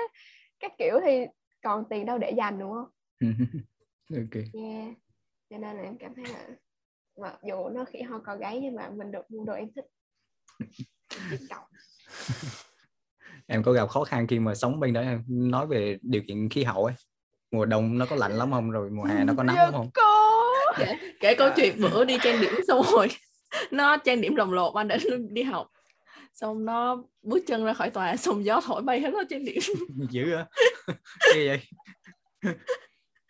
các kiểu thì còn tiền đâu để dành đúng không? *laughs* Ok. Yeah. cho nên là em cảm thấy là mặc dù nó khỉ ho cò gáy nhưng mà mình được mua đồ em thích. *laughs* Em có gặp khó khăn khi mà sống bên đó em nói về điều kiện khí hậu ấy. Mùa đông nó có lạnh lắm không? Rồi mùa hè nó có nắng lắm không? có kể, kể câu chuyện bữa đi trang điểm xong rồi. *laughs* Nó trang điểm lồng lộn anh để nó đi học xong nó bước chân ra khỏi tòa *laughs* xong gió thổi bay hết nó trang điểm. *laughs* Dữ á *laughs* Ghê vậy?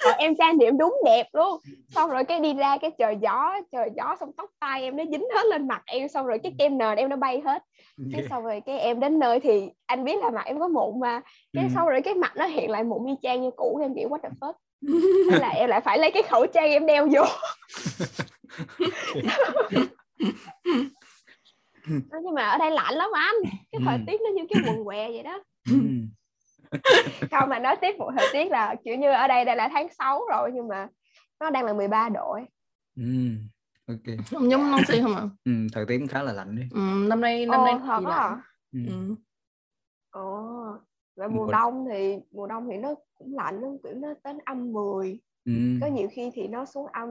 Rồi em trang điểm đúng đẹp luôn. Xong rồi cái đi ra cái trời gió trời gió xong tóc tai em nó dính hết lên mặt em xong rồi cái kem nền em nó bay hết. Cái Ghê. xong rồi cái em đến nơi thì anh biết là mặt em có mụn mà. Cái Ừ. xong rồi cái mặt nó hiện lại mụn y chang như cũ em kiểu what the fuck? Thế là em lại phải lấy cái khẩu trang em đeo vô Nói nhưng mà ở đây lạnh lắm anh cái thời Ừ. tiết nó như cái quần què vậy đó Ừ. *laughs* không mà nói tiếp một thời tiết là kiểu như ở đây đây là tháng 6 rồi nhưng mà nó đang là 13 độ ấy. Ừ. ok không giống Long Xi không à ừ. thời tiết cũng khá là lạnh đấy ừ, năm nay năm Ồ, nay thật à? ừ. ừ. Ồ, và mùa Mùa- đông thì mùa đông thì nó cũng lạnh lắm kiểu nó đến âm 10 Ừ. có nhiều khi thì nó xuống âm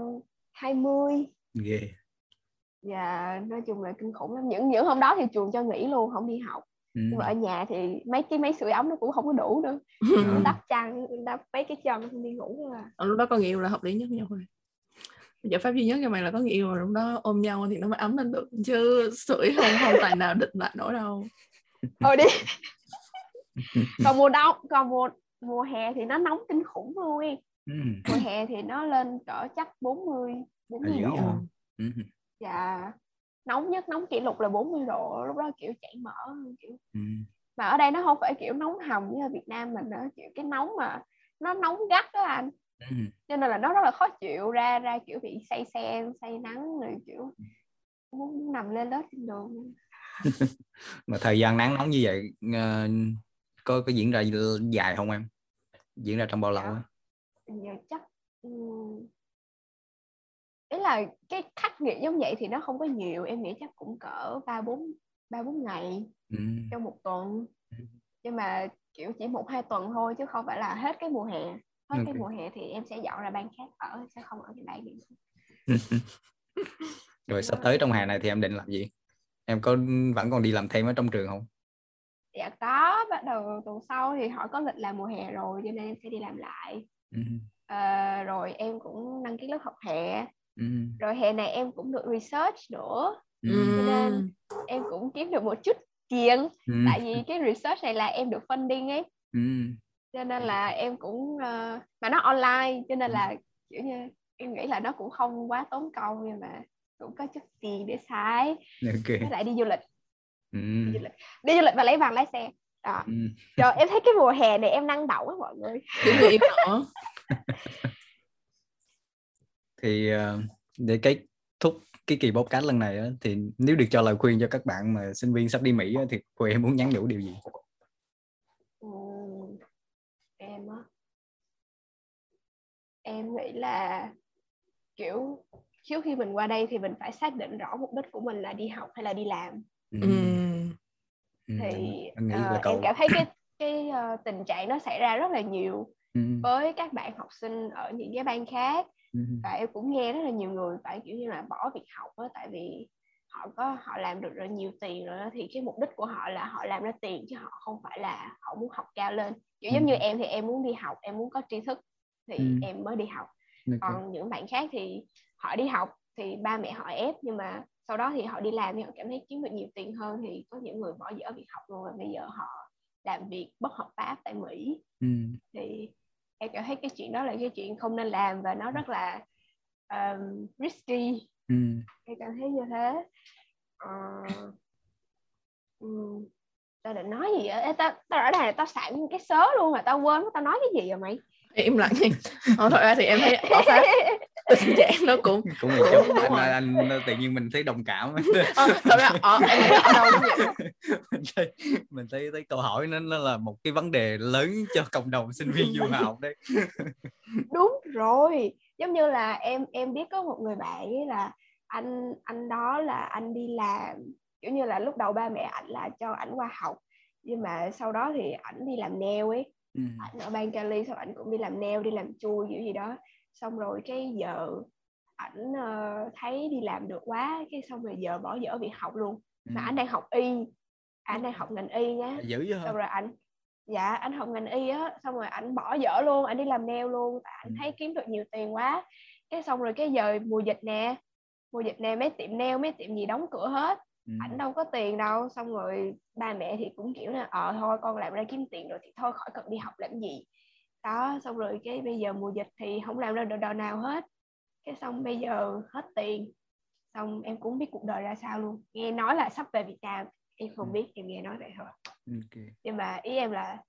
20 ghê và nói chung là kinh khủng lắm. Những những hôm đó thì trường cho nghỉ luôn không đi học. Ừ. nhưng mà ở nhà thì mấy cái máy sưởi ấm nó cũng không có đủ nữa. Ừ. đắp chăn đắp mấy cái chân không đi ngủ là Ờ, lúc đó có người yêu là hợp lý nhất nhau thôi giải pháp duy nhất cho mày là có người yêu rồi lúc đó ôm nhau thì nó mới ấm lên được. Chứ sưởi không không tài nào định lại nổi đâu. Thôi đi. *laughs* Còn mùa đông còn mùa mùa hè thì nó nóng kinh khủng luôn ấy. Ừ. mùa hè thì nó lên cỡ chắc 40 À, 40 dữ độ Ừ. và nóng nhất nóng kỷ lục là 40 độ lúc đó kiểu chảy mỡ kiểu Ừ. mà ở đây nó không phải kiểu nóng hầm như ở Việt Nam mình nữa kiểu cái nóng mà nó nóng gắt đó anh ừ. cho nên là nó rất là khó chịu ra ra kiểu bị say xe say nắng rồi kiểu muốn nằm lên lớp trên đường *laughs* mà thời gian nắng nóng như vậy uh, có có diễn ra dài không em diễn ra trong bao lâu á giờ chắc um, ý là cái khắc nghiệt giống vậy thì nó không có nhiều em nghĩ chắc cũng cỡ ba bốn ba bốn ngày ừ. trong một tuần Ừ. nhưng mà kiểu chỉ một hai tuần thôi chứ không phải là hết cái mùa hè hết Ok. cái mùa hè thì em sẽ dọn ra bang khác ở sẽ không ở cái bang *laughs* này rồi sắp tới trong hè này thì em định làm gì em có vẫn còn đi làm thêm ở trong trường không dạ có bắt đầu tuần sau thì họ có lịch làm mùa hè rồi cho nên em sẽ đi làm lại ừ. Ờ, rồi em cũng đăng ký lớp học hè Ừ. rồi hè này em cũng được research nữa Ừ. Cho nên- em cũng kiếm được một chút tiền Ừ. tại vì cái research này là em được funding ấy Ừ. cho nên là em cũng ờ, mà nó online cho nên là kiểu như em nghĩ là nó cũng không quá tốn công nhưng mà cũng có chút tiền để xài với ok lại đi du lịch ừ. đi du lịch đi du lịch và lấy bằng lái xe đó Ừ. rồi em thấy cái mùa hè này em năng động á mọi người kiểu người im nữa *laughs* thì ờ, để cái thúc cái kỳ podcast lần này á, thì nếu được cho lời khuyên cho các bạn mà sinh viên sắp đi Mỹ á, thì cô em muốn nhắn nhủ điều gì Ừm, em á em nghĩ là kiểu trước khi mình qua đây thì mình phải xác định rõ mục đích của mình là đi học hay là đi làm ừ. Ừm. Ừ. thì ờ, là cậu em cảm thấy cái cái ờ, tình trạng nó xảy ra rất là nhiều ừ. với các bạn học sinh ở những cái bang khác Ừ. và em cũng nghe rất là nhiều người phải kiểu như là bỏ việc học á tại vì họ có họ làm được rất nhiều tiền rồi đó, thì cái mục đích của họ là họ làm ra tiền chứ họ không phải là họ muốn học cao lên kiểu giống như Ừ. em thì em muốn đi học em muốn có tri thức thì Ừ. em mới đi học Ok. còn những bạn khác thì họ đi học thì ba mẹ họ ép nhưng mà sau đó thì họ đi làm thì họ cảm thấy kiếm được nhiều tiền hơn thì có những người bỏ dở việc học luôn và bây giờ họ làm việc bất hợp pháp tại Mỹ Ừ. thì em cảm thấy cái chuyện đó là cái chuyện không nên làm và nó rất là um, risky. Ừ. em cảm thấy như thế. Ờ, ừm, tao định nói gì vậy? Ê, tao tao ở đây là tao sẵn cái sớ luôn mà tao quên mất tao nói cái gì rồi mày. Im lặng đi ờ, thật ra thì em thấy ở pháp *laughs* *laughs* tình trạng nó cũng *laughs* cũng một chút Đúng anh, anh, anh tự nhiên mình thấy đồng cảm. Ờ, thật ra ở em đâu *laughs* mình thấy mình thấy thấy câu hỏi nó nó là một cái vấn đề lớn cho cộng đồng sinh viên du học đấy. Đúng rồi. Giống như là em em biết có một người bạn ấy là anh anh đó là anh đi làm kiểu như là lúc đầu ba mẹ ảnh là cho ảnh qua học nhưng mà sau đó thì ảnh đi làm nail ấy. Ừ. ảnh ở bang Cali xong ảnh cũng đi làm nail đi làm chui kiểu gì đó xong rồi cái giờ ảnh ờ, thấy đi làm được quá cái xong rồi giờ bỏ dở việc học luôn. Mà Ừ. ảnh đang học y ảnh đang học ngành y nhá dữ vậy xong rồi anh dạ anh học ngành y á xong rồi anh bỏ dở luôn anh đi làm nail luôn. Tại anh Ừ. thấy kiếm được nhiều tiền quá. Cái xong rồi cái giờ mùa dịch nè mùa dịch nè mấy tiệm nail mấy tiệm gì đóng cửa hết. Ừ. ảnh đâu có tiền đâu. Xong rồi ba mẹ thì cũng kiểu là ờ thôi con làm ra kiếm tiền rồi thì thôi khỏi cần đi học làm gì đó xong rồi cái bây giờ mùa dịch thì không làm ra được đồ nào hết cái xong bây giờ hết tiền xong em cũng biết cuộc đời ra sao luôn nghe nói là sắp về Việt Nam em không Ừ. biết em nghe nói vậy thôi Ok. nhưng mà ý em là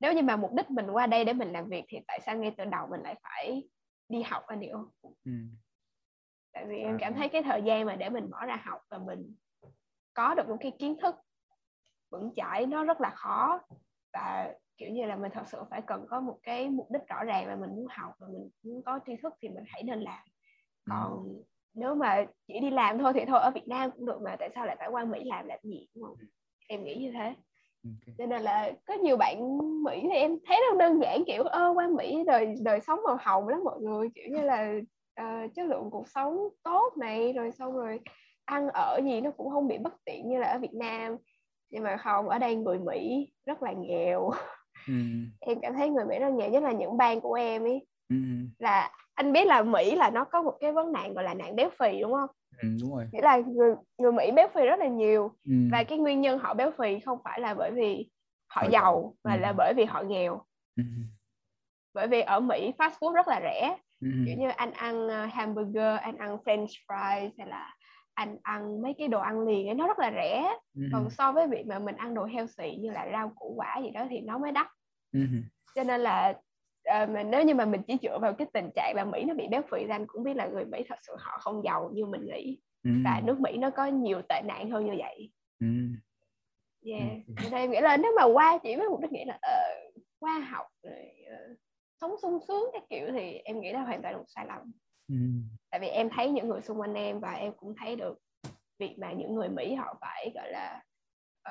nếu như mà mục đích mình qua đây để mình làm việc thì tại sao ngay từ đầu mình lại phải đi học anh hiểu không? Ừ. tại vì em À. cảm thấy cái thời gian mà để mình bỏ ra học và mình có được một cái kiến thức vững chãi nó rất là khó và kiểu như là mình thật sự phải cần có một cái mục đích rõ ràng là mình muốn học và mình muốn có tri thức thì mình hãy nên làm. Ừ. còn nếu mà chỉ đi làm thôi thì thôi ở Việt Nam cũng được mà tại sao lại phải qua Mỹ làm làm gì đúng không? Em nghĩ như thế. Ok. cho nên là có nhiều bạn Mỹ thì em thấy nó đơn giản kiểu ơ qua Mỹ đời đời sống màu hồng lắm mọi người. Kiểu như là ờ, chất lượng cuộc sống tốt này rồi xong rồi ăn ở gì nó cũng không bị bất tiện như là ở Việt Nam. Nhưng mà không ở đây người Mỹ rất là nghèo Ừ. em cảm thấy người Mỹ rất là nghèo nhất là những bang của em ấy Ừ. là anh biết là Mỹ là nó có một cái vấn nạn gọi là nạn béo phì đúng không Ừ. đúng rồi nghĩa là người người Mỹ béo phì rất là nhiều ừ. và cái nguyên nhân họ béo phì không phải là bởi vì họ Họ giàu mà Ừ. là bởi vì họ nghèo Ừ. bởi vì ở Mỹ fast food rất là rẻ Ừ. kiểu như anh ăn uh, hamburger anh ăn french fries hay là anh ăn mấy cái đồ ăn liền ấy nó rất là rẻ Ừ. còn so với việc mà mình ăn đồ healthy như là rau củ quả gì đó thì nó mới đắt Ừ. cho nên là ờ, mà nếu như mà mình chỉ dựa vào cái tình trạng là Mỹ nó bị béo phì thì anh cũng biết là người Mỹ thật sự họ không giàu như mình nghĩ Ừ. và nước Mỹ nó có nhiều tệ nạn hơn như vậy Ừ. yeah. Nên em nghĩ là nếu mà qua chỉ với mục đích nghĩ là ờ, qua học rồi ờ, sống sung sướng cái kiểu thì em nghĩ là hoàn toàn là một sai lầm Ừ. tại vì em thấy những người xung quanh em và em cũng thấy được việc mà những người Mỹ họ phải gọi là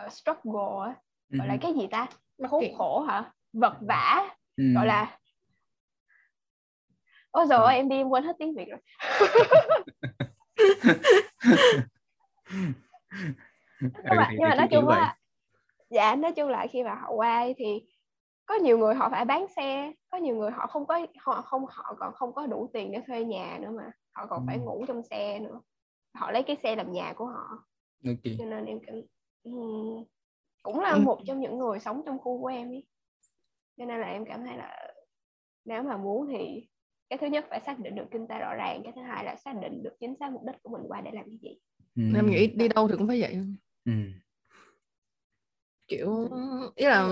uh, struggle á, gọi là Ừ. cái gì ta khốn kiện. khổ hả vật vã Ừ. gọi là ôi rồi Ừ. em đi em quên hết tiếng Việt rồi *laughs* Ừ, nhưng mà, nhưng mà nói chung là dạ nói chung là khi mà họ qua thì có nhiều người họ phải bán xe có nhiều người họ không có họ không họ còn không có đủ tiền để thuê nhà nữa mà họ còn phải Ừ. ngủ trong xe nữa họ lấy cái xe làm nhà của họ Ok. cho nên em cảm ừm, cũng là Ừ. một trong những người sống trong khu của em ấy cho nên là em cảm thấy là nếu mà muốn thì cái thứ nhất phải xác định được kinh tế rõ ràng cái thứ hai là xác định được chính xác mục đích của mình qua để làm cái gì. Ừ. em nghĩ đi đâu thì cũng phải vậy. Ừ. kiểu ý là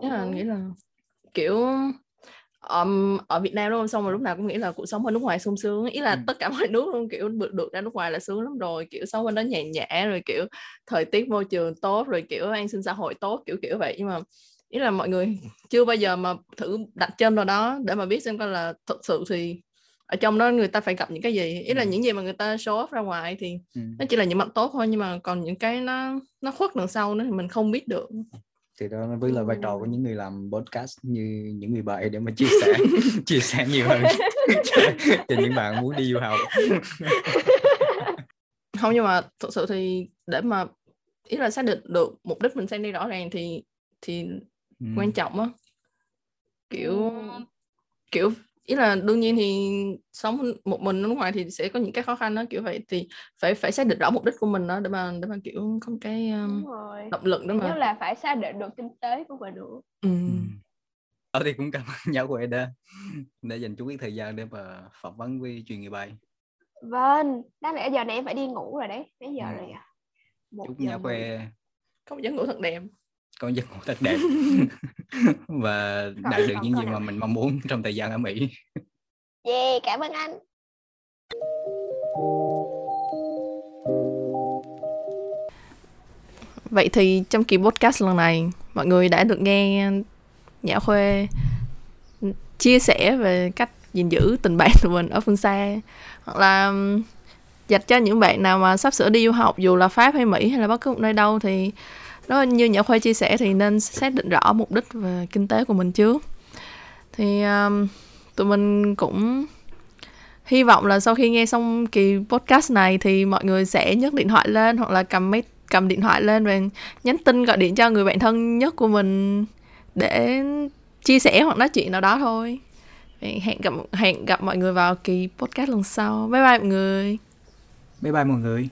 ý là nghĩ là kiểu um, ở Việt Nam đúng không? Xong rồi lúc nào cũng nghĩ là cuộc sống ở nước ngoài sung sướng. Ý là Ừ. tất cả mọi *laughs* nước luôn kiểu được, được ra nước ngoài là sướng lắm rồi. Kiểu sống bên đó nhàn nhã rồi kiểu thời tiết môi trường tốt rồi kiểu an sinh xã hội tốt kiểu kiểu vậy. Nhưng mà ý là mọi người chưa bao giờ mà thử đặt chân vào đó để mà biết xem coi là thực sự thì ở trong đó người ta phải gặp những cái gì ý là Ừ. những gì mà người ta show off ra ngoài thì Ừ. nó chỉ là những mặt tốt thôi nhưng mà còn những cái nó nó khuất đằng sau nữa thì mình không biết được thì đó mới là vai trò của Ừ. những người làm podcast như những người bạn để mà chia sẻ *laughs* chia sẻ nhiều hơn *laughs* cho, những bạn muốn đi du học *laughs* không nhưng mà thực sự thì để mà ý là xác định được mục đích mình sang đi rõ ràng thì thì Ừ. quan trọng á kiểu kiểu ý là đương nhiên thì sống một mình ở nước ngoài thì sẽ có những cái khó khăn đó kiểu vậy thì phải phải xác định rõ mục đích của mình đó để mà để mà kiểu có cái um, đúng rồi động lực đó mà là phải xác định được kinh tế của mình nữa ừ. Ờ thì cũng cảm ơn nhau của Eda đã dành chút ít thời gian để mà phỏng vấn với truyền người bay. vâng đáng lẽ giờ này em phải đi ngủ rồi đấy mấy giờ Ừ. rồi à một Chúc mười. khoe có một giấc ngủ thật đẹp có giấc ngủ thật đẹp. *laughs* Và đạt được những gì mà mình mong muốn trong thời gian ở Mỹ. yeah cảm ơn anh. Vậy thì trong kỳ podcast lần này mọi người đã được nghe Nhã Khuê chia sẻ về cách gìn giữ tình bạn của mình ở phương xa. Hoặc là dành cho những bạn nào mà sắp sửa đi du học dù là Pháp hay Mỹ hay là bất cứ một nơi đâu thì đó như Nhã khoa chia sẻ thì nên xác định rõ mục đích về kinh tế của mình trước. Thì um, tụi mình cũng hy vọng là sau khi nghe xong kỳ podcast này thì mọi người sẽ nhấc điện thoại lên hoặc là cầm máy cầm điện thoại lên và nhắn tin gọi điện cho người bạn thân nhất của mình để chia sẻ hoặc nói chuyện nào đó thôi. Hẹn gặp hẹn gặp mọi người vào kỳ podcast lần sau. Bye bye mọi người. Bye bye mọi người.